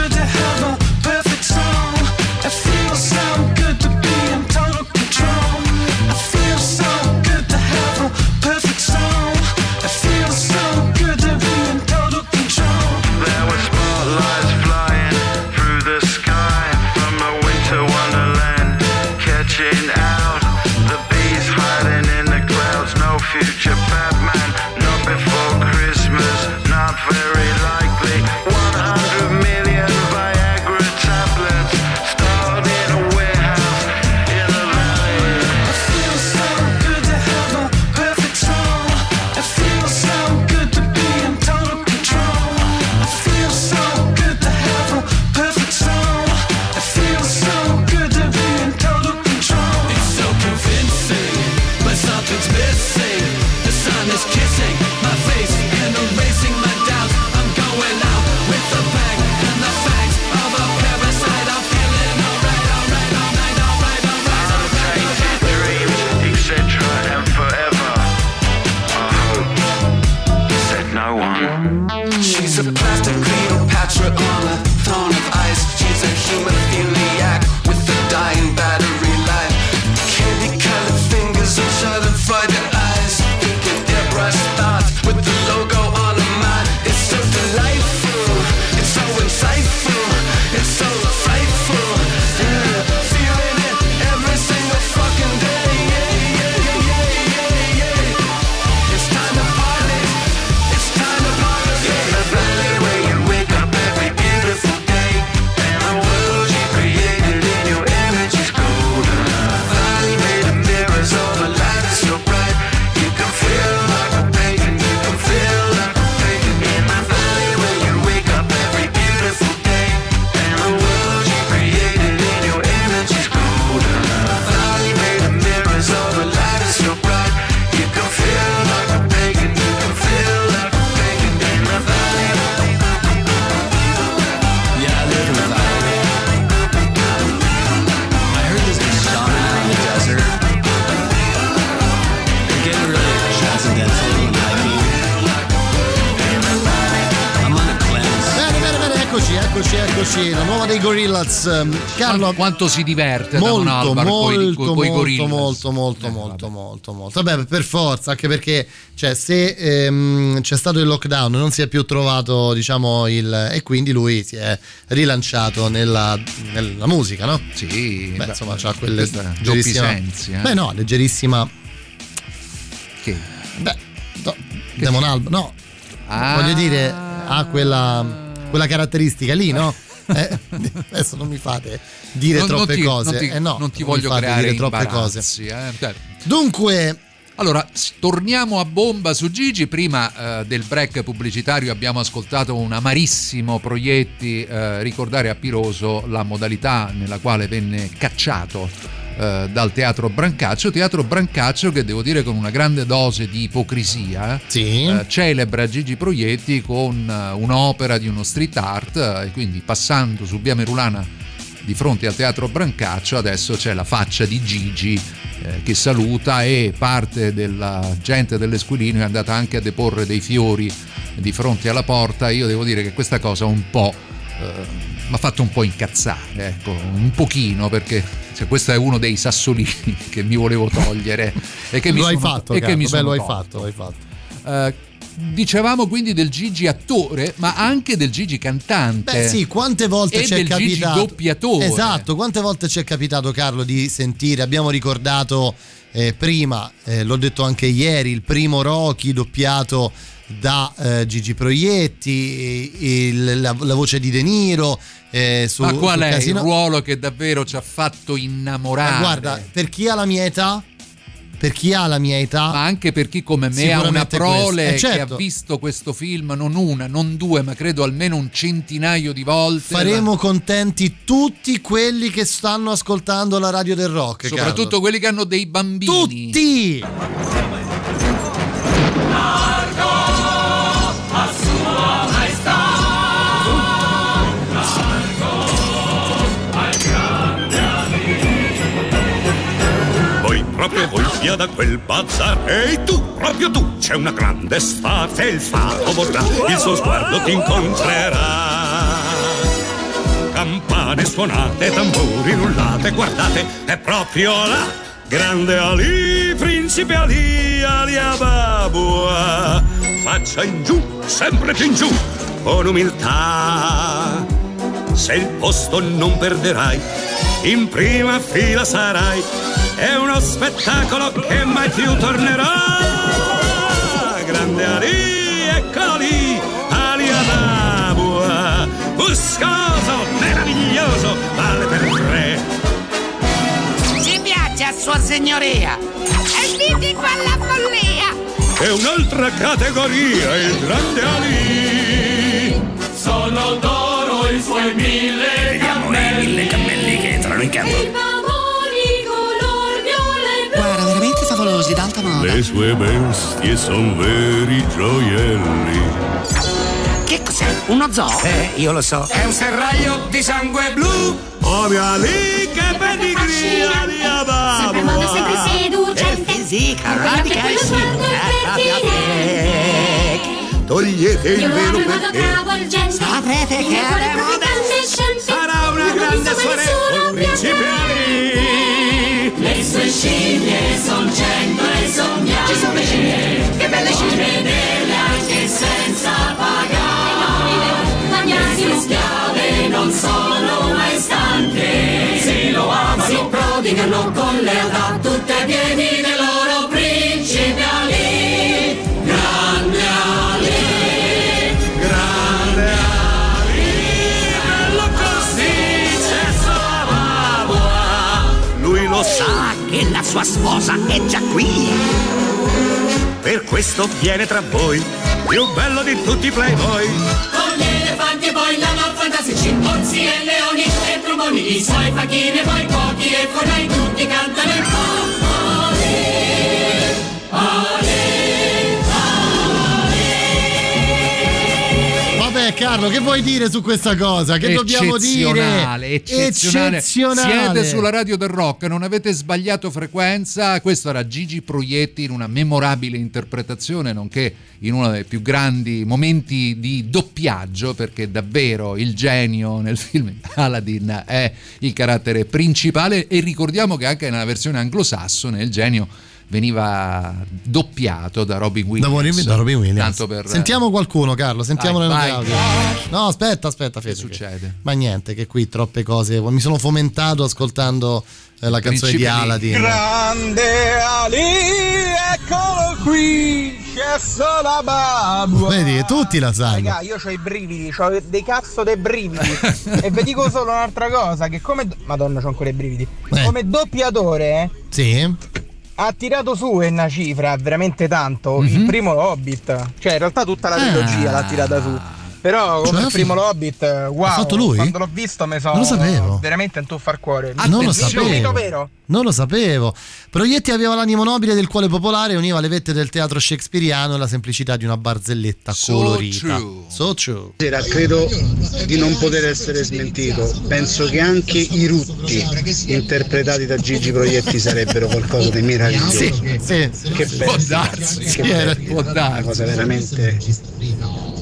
Gorillaz. Ehm, Carlo, quanto si diverte molto, Damon Albarn coi, molto, coi molto, Gorillaz. molto, molto, molto, molto, molto. Vabbè, per forza, anche perché cioè, se ehm, c'è stato il lockdown non si è più trovato, diciamo, il... e quindi lui si è rilanciato nella, nella musica, no? Sì, Beh, beh, insomma, c'ha quelle leggerissima... sensi, eh. Beh, no, leggerissima... Che? Beh, no, Demon Albarn, no. Ah. Voglio dire, ha quella, quella caratteristica lì, no? Eh, adesso non mi fate dire Non- non troppe ti- cose. non ti- eh no, non ti voglio fate creare troppe cose. eh. Dai. Dunque, Allora, torniamo a bomba su Gigi. Prima eh, del break pubblicitario abbiamo ascoltato un amarissimo Proietti eh, ricordare a Piroso la modalità nella quale venne cacciato eh, dal teatro Brancaccio. Teatro Brancaccio che devo dire con una grande dose di ipocrisia eh, celebra Gigi Proietti con eh, un'opera di uno street art eh, e quindi passando su Via Merulana di fronte al teatro Brancaccio adesso c'è la faccia di Gigi eh, che saluta e parte della gente dell'Esquilino è andata anche a deporre dei fiori di fronte alla porta io devo dire che questa cosa un po' mi ha fatto un po' incazzare ecco un pochino perché cioè, questo è uno dei sassolini che mi volevo togliere e che mi lo hai sono- fatto, e che mi beh, lo hai fatto, lo hai fatto. Eh, dicevamo quindi del Gigi attore ma anche del Gigi cantante. Beh sì, quante volte ci è del Gigi capitato doppiatore. Esatto, quante volte ci è capitato Carlo di sentire, abbiamo ricordato eh, prima, eh, l'ho detto anche ieri, il primo Rocky doppiato da eh, Gigi Proietti, il- la, la voce di De Niro eh, su, Ma qual è Casino- il ruolo che davvero ci ha fatto innamorare? Ma guarda, per chi ha la mia età, per chi ha la mia età, ma anche per chi come me ha una prole. Eh, che certo. ha visto questo film non una, non due, ma credo almeno un centinaio di volte. faremo contenti tutti quelli che stanno ascoltando la radio del rock. soprattutto Carlo. quelli che hanno dei bambini. Tutti! Da quel bazar. Ehi tu, proprio tu, c'è una grande star Se il fato vorrà, il suo sguardo ti incontrerà. Campane suonate, tamburi rullate Guardate, è proprio là Grande Ali, principe Ali, Ali Ababua. Faccia in giù, sempre più in giù Con umiltà. Se il posto non perderai, in prima fila sarai. È uno spettacolo che mai più tornerà. Grande Ali, eccolo lì, Ali Ababua, buscoso, meraviglioso, vale per tre. Ci piace a sua signoria! E vedi quella follia! È un'altra categoria, il grande Ali. sono d'oro i suoi mille cammelli mille cammelli che entrano in campo favolosi, d'alta moda. Le sue bestie son veri gioielli. Che cos'è? Uno zoo? Eh, io lo so. È un serraglio di sangue blu! Oh mia lì, che pedigree, Ali Ababua. Sempre moda, sempre seducente. E fisica, radica e sì. Togliete il velo perché Saprete che è moda sarà una grande principe Ali. Le sue scimmie son cento e bianche Ci sono le scimmie, che belle scimmie. Vederle anche senza pagare. Bagnarsi schiave non sono mai stanche. Se lo amano, si prodigano con lealtà Tutte pieni sa che la sua sposa è già qui. Per questo viene tra voi, più bello di tutti i playboy. Con gli elefanti e poi la fantasia Cimpanzi e leoni e tromoni I suoi facchini e poi pochi e fornai Tutti cantano il ale, Vabbè Carlo, che vuoi dire su questa cosa? Che dobbiamo dire? Eccezionale, eccezionale. Eccezionale. Siete sulla radio del rock, non avete sbagliato frequenza. Questo era Gigi Proietti in una memorabile interpretazione, nonché in uno dei più grandi momenti di doppiaggio, perché davvero il genio nel film Aladdin è il carattere principale. E ricordiamo che anche nella versione anglosassone il genio veniva doppiato da Robin Da, Williams. da Robin Williams. Tanto per Sentiamo qualcuno, Carlo. Sentiamo le note audio. No, aspetta, aspetta, Fede. succede? Ma niente, che qui troppe cose. Mi sono fomentato ascoltando eh, la canzone di Principi di- Aladdin. Grande Ali, eccolo qui, C'è solo la babua. Vedi, tutti la sanno. Raga, io ho i brividi, ho dei cazzo dei brividi. e vi dico solo un'altra cosa: che come. Madonna, c'ho ancora i brividi. Come doppiatore. Sì. Ha tirato su una cifra veramente tanto. Mhm. Il primo Hobbit. Cioè, in realtà tutta la trilogia l'ha tirata su. Però come Cioè, il primo Hobbit, wow, quando l'ho visto mi sono Non lo sapevo. veramente in tuffo al cuore. non lo sapevo. vero? Non lo sapevo. Proietti aveva l'animo nobile del cuore popolare e univa le vette del teatro shakespeariano e la semplicità di una barzelletta colorita. So true. Sera, credo di non poter essere smentito. Penso che anche i rutti interpretati da Gigi Proietti sarebbero qualcosa di meraviglioso. Sì, sì. Che bello. Può darsi. Che Sì, bello. era- Una cosa veramente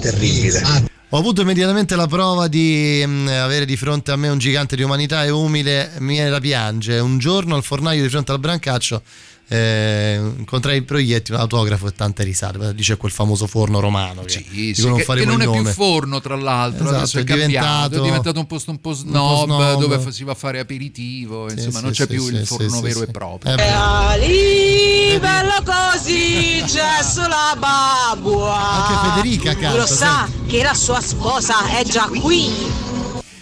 terribile. Ho avuto immediatamente la prova di mm, avere di fronte a me un gigante di umanità e umile mi era piange. Un giorno al fornaio di fronte al brancaccio eh, incontrai proietti, un autografo e tante risate. Dice quel famoso forno romano. Che, Sì, sì, non che, che non è più forno tra l'altro Esatto, adesso è, è cambiato diventato- è diventato un posto un po' po' snob, snob. dove fa- si va a fare aperitivo insomma sì, non c'è sì, più sì, il forno sì, vero sì. e proprio Eh, beh. Ali, bello così, c'è sulla babua. Anche Federica canta, Lo sa che la sua sposa è già qui.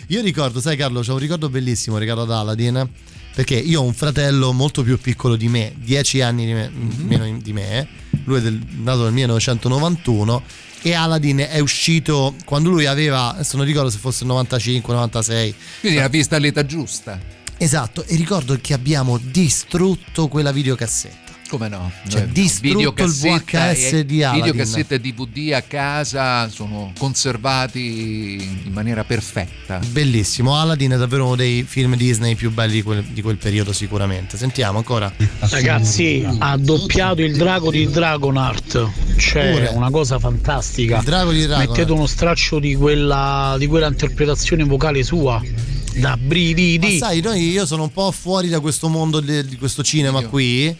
Io ricordo, sai Carlo, c'ho un ricordo bellissimo riguardo ad Aladdin. Perché io ho un fratello molto più piccolo di me, 10 anni di me- Mhm. meno di me, lui è del- nato nel 1991 e Aladdin è uscito quando lui aveva, adesso non ricordo se fosse 95, 96. quindi l'ha vista all'età giusta Esatto, e ricordo che abbiamo distrutto quella videocassetta. Come no Cioè, Noi- distrutto il VHS e- di Aladdin. videocassetta e DVD a casa sono conservati in maniera perfetta Bellissimo, Aladdin è davvero uno dei film Disney più belli di quel, di quel periodo sicuramente. Sentiamo ancora. Ragazzi, ha doppiato il drago di Dragonart. Cioè, Pure. una cosa fantastica. Il drago di Dragonart. Mettete uno straccio di quella, di quella interpretazione vocale sua. Da brividi. Ma sai, noi, io sono un po' fuori da questo mondo di questo cinema qui.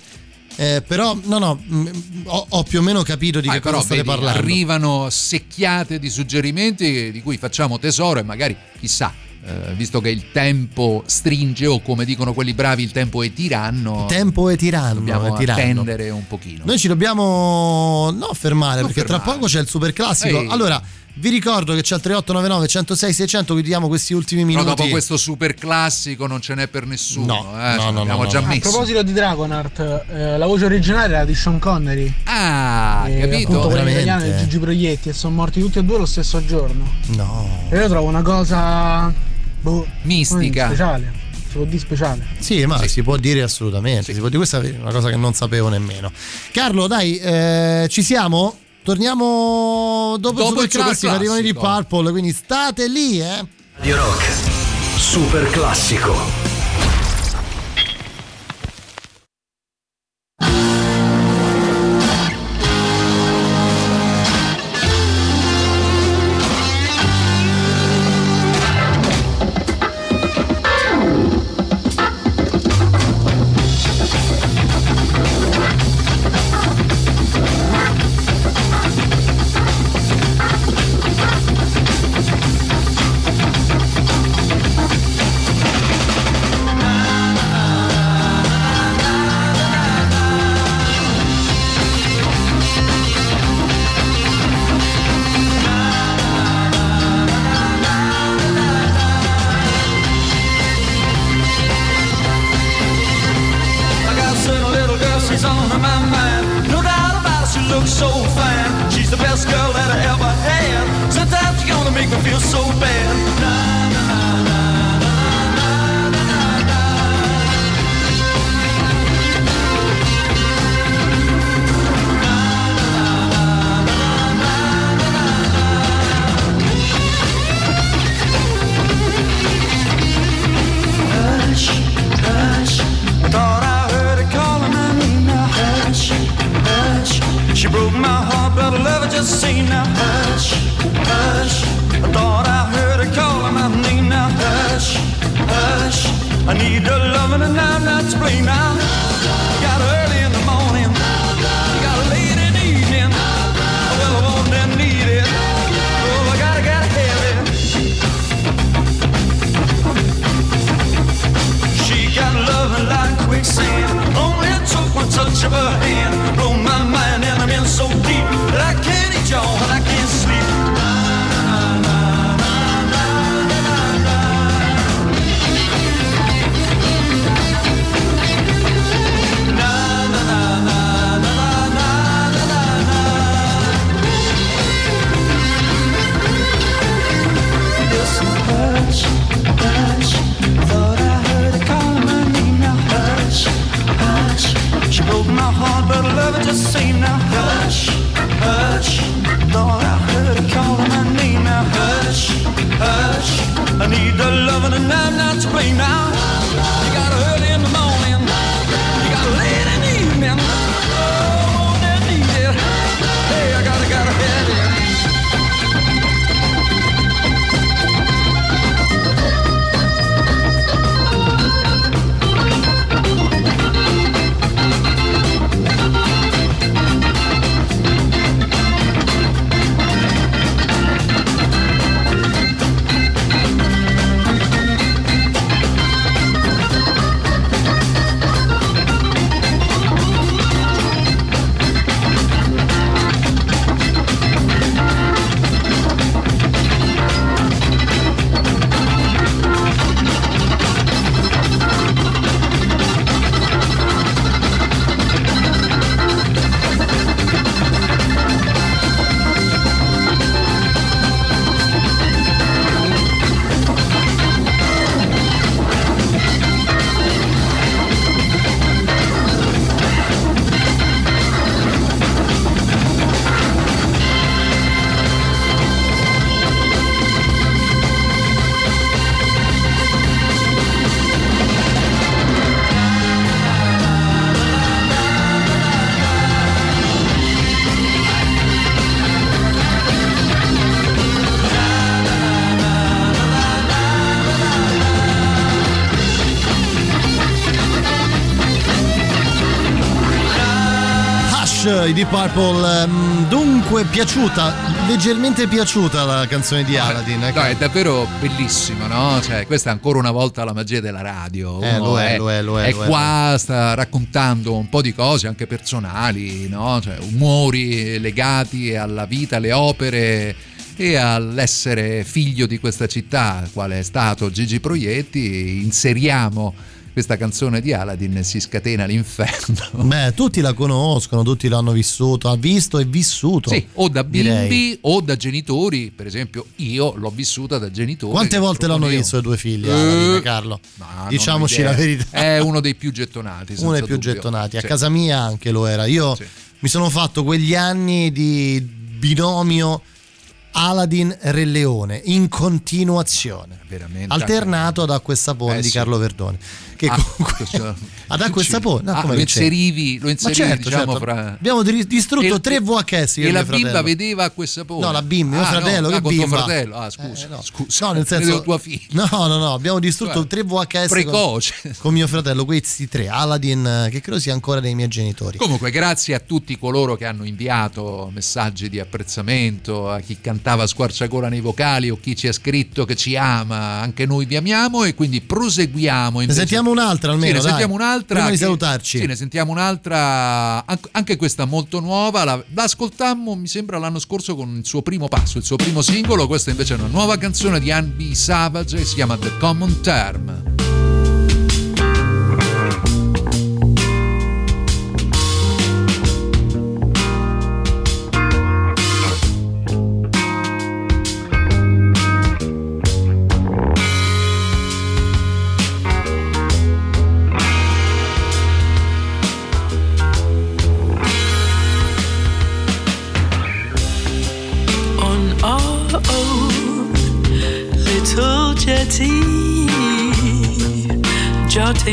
Eh, però, no, no, mh, ho, ho più o meno capito di Ah, che cosa state vedi, parlando. arrivano secchiate di suggerimenti di cui facciamo tesoro e magari chissà eh, visto che il tempo stringe o come dicono quelli bravi il tempo è tiranno Tempo è tiranno. dobbiamo è tiranno. attendere un pochino Noi ci dobbiamo no fermare Non perché tra fermare. poco c'è il super classico. Allora, vi ricordo che c'è il 3899 106 600 vi diamo questi ultimi però minuti. dopo questo super classico non ce n'è per nessuno No, eh, no, no, l'abbiamo no, già no. A messo proposito di Dragonart, eh, la voce originale era di Sean Connery. ah e capito Veramente? italiana di Gigi Proietti e sono morti tutti e due lo stesso giorno. No. E io trovo una cosa boh, Mistica. speciale. Si può dire speciale. Sì, ma si può dire assolutamente. Si può dire questa è una cosa che non sapevo nemmeno. Carlo, dai, eh, ci siamo? Torniamo dopo, Dopo il il super classico, super arrivano i Deep classico. Purple, quindi state lì, eh. Radio Rock. Super classico. I Deep Purple. ehm, Dunque, piaciuta, leggermente piaciuta la canzone di Aladdin. eh, No, è davvero bellissima, no? Cioè, questa è ancora una volta la magia della radio. Eh, lo è, lo è, lo è, lo è, qua, sta raccontando un po' di cose anche personali, no? Cioè, umori legati alla vita, alle opere e all'essere figlio di questa città, quale è stato Gigi Proietti. Inseriamo questa canzone di Aladdin si scatena l'inferno. Beh, tutti la conoscono, tutti l'hanno vissuto, ha visto e vissuto. Sì, o da bimbi direi. o da genitori, per esempio io l'ho vissuta da genitori. Quante volte l'hanno visto i due figli, Eh, Aladdin e Carlo? Ma Diciamoci la verità. È uno dei più gettonati. Uno dei più dubbio. gettonati. A Sì. casa mia anche lo era. Io mi sono fatto quegli anni di binomio Aladdin Re Leone in continuazione. Veramente. Alternato Acqua e Sapone Eh, di sì. Carlo Verdone. Che Ah, comunque questo- ad Acqua e Sapone. no, Ah, lo inserivi, lo inserivi certo, diciamo certo. fra... Abbiamo di- distrutto E- tre VHS. io E la bimba vedeva Acqua e Sapone. No, la bimba, mio Ah, fratello, no, che ah, bimba? tuo fratello. Ah, scusa, Eh, no. scusa. No, nel senso tua figlia. No, no, no, abbiamo distrutto tre VHS precoce. Con, con mio fratello, questi tre, Aladdin eh, che credo sia ancora dei miei genitori. Comunque, grazie a tutti coloro che hanno inviato messaggi di apprezzamento, a chi cantava squarciagola nei vocali o chi ci ha scritto che ci ama, anche noi vi amiamo e quindi proseguiamo. Invece- sentiamo un'altra almeno, Sì, ne dai. sentiamo un'altra. Prima di che- salutarci. Sì, ne sentiamo un'altra, an- anche questa molto nuova. La, la ascoltammo, mi sembra, l'anno scorso con il suo primo passo, il suo primo singolo. Questa invece è una nuova canzone di Anne B. Savage si chiama The Common Term.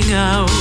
Out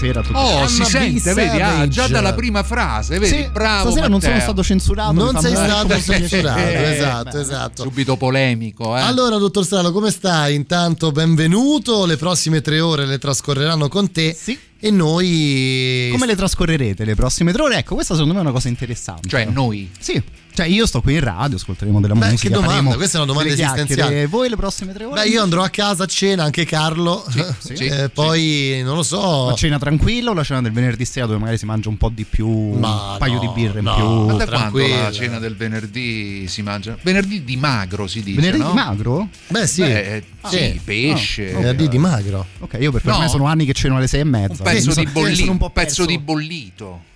Amici, buonasera a tutti. Oh, si sente, vedi? Ah, già dalla prima frase, vedi? Sì, Bravo. stasera non sono Matteo. stato censurato. Non sei stato censurato, Eh, esatto, beh, esatto. Subito polemico, eh. Allora, dottor Strano, come stai? Intanto benvenuto. Le prossime tre ore le trascorreranno con te. E noi. Come le trascorrerete le prossime tre ore? Ecco, questa secondo me è una cosa interessante. Cioè, noi? Sì. Cioè, io sto qui in radio, ascolteremo della Beh, musica. che domanda? Questa è una domanda esistenziale. Voi le prossime tre ore? Beh, io andrò a casa a cena, anche Carlo. sì, Eh, poi non lo so. La cena tranquilla o la cena del venerdì sera dove magari si mangia un po' di più, Ma un paio no, di birre in no, più? Ma da quando la cena del venerdì si mangia? Venerdì di magro si dice. Venerdì no? di magro? Beh, sì. Beh, sì, Sì. pesce. Ah, Venerdì di magro. Ok, io per, me sono anni che ceno alle sei e mezza. Un pezzo, Sì, di, sono- bolli- sono un po' pezzo di bollito.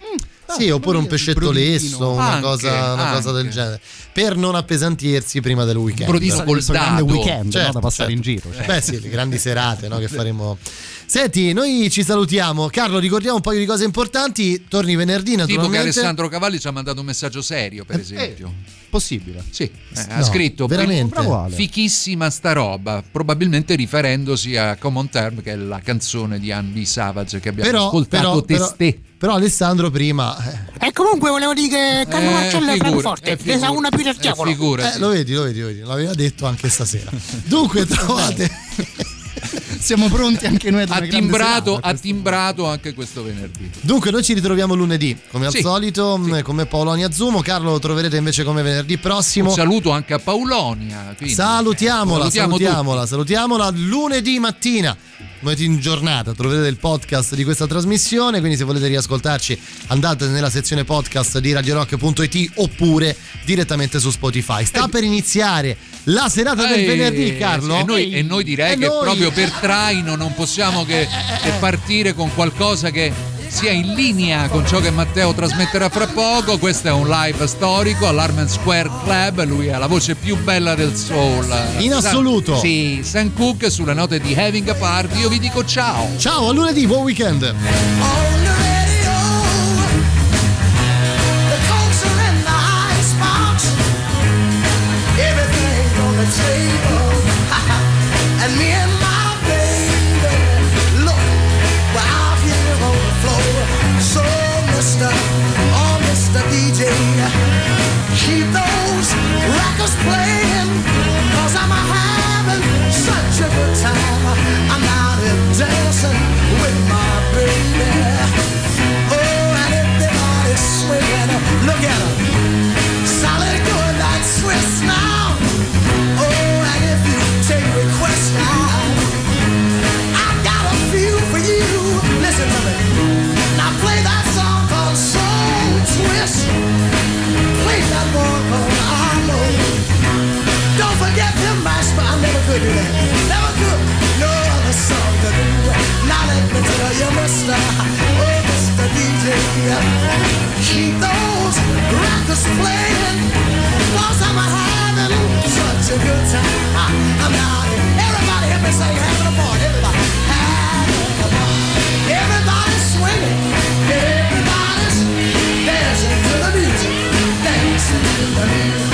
Sì, oppure un pescetto lesso, una, cosa, una cosa del genere. Per non appesantirsi prima del weekend. brodino Questo è il grande weekend no, Certo, da passare certo. in giro. cioè. Beh sì, le grandi serate no, che faremo. Senti, noi ci salutiamo. Carlo, ricordiamo un paio di cose importanti. Torni venerdì, Tipo che naturalmente. Alessandro Cavalli ci ha mandato un messaggio serio, per esempio. Possibile. Sì, eh, ha No, scritto veramente? Fichissima sta roba, probabilmente riferendosi a Common Term, che è la canzone di B. Savage che abbiamo Però, ascoltato però, però, testè. però Alessandro prima... eh, E comunque volevo dire che Carlo Eh, Marcello è figura- Francoforte, eh, pesa figura- una più del eh, diavolo. figurati. Eh, lo vedi, lo vedi, lo vedi, l'aveva detto anche stasera. Dunque trovate... Siamo pronti anche noi ad una timbrato, serata, ha timbrato anche questo venerdì. Dunque noi ci ritroviamo lunedì, come al Sì, solito, mh, come Paolonia Zumo. Carlo lo troverete invece come venerdì prossimo. Un saluto anche a Paulonia. quindi, Salutiamola, salutiamo salutiamola, salutiamola lunedì mattina. Lunedì in giornata troverete il podcast di questa trasmissione, quindi se volete riascoltarci andate nella sezione podcast di radiorock.it oppure direttamente su Spotify. Sta per iniziare la serata del Eh, venerdì, Carlo. E noi, e noi direi E che noi- proprio per traino non possiamo che, che partire con qualcosa che sia in linea con ciò che Matteo trasmetterà fra poco. Questo è un live storico all'Armen Square Club. Lui ha la voce più bella del soul. In Sam- assoluto. sì, Sam Cooke sulle note di Having a Party. Io vi dico ciao. Ciao, a lunedì, buon weekend. Keep those records I'm having such a good time. I'm. Everybody me say having a party. Everybody. Having a party. Everybody's swinging. Everybody's dancing to the music. Dancing to the music.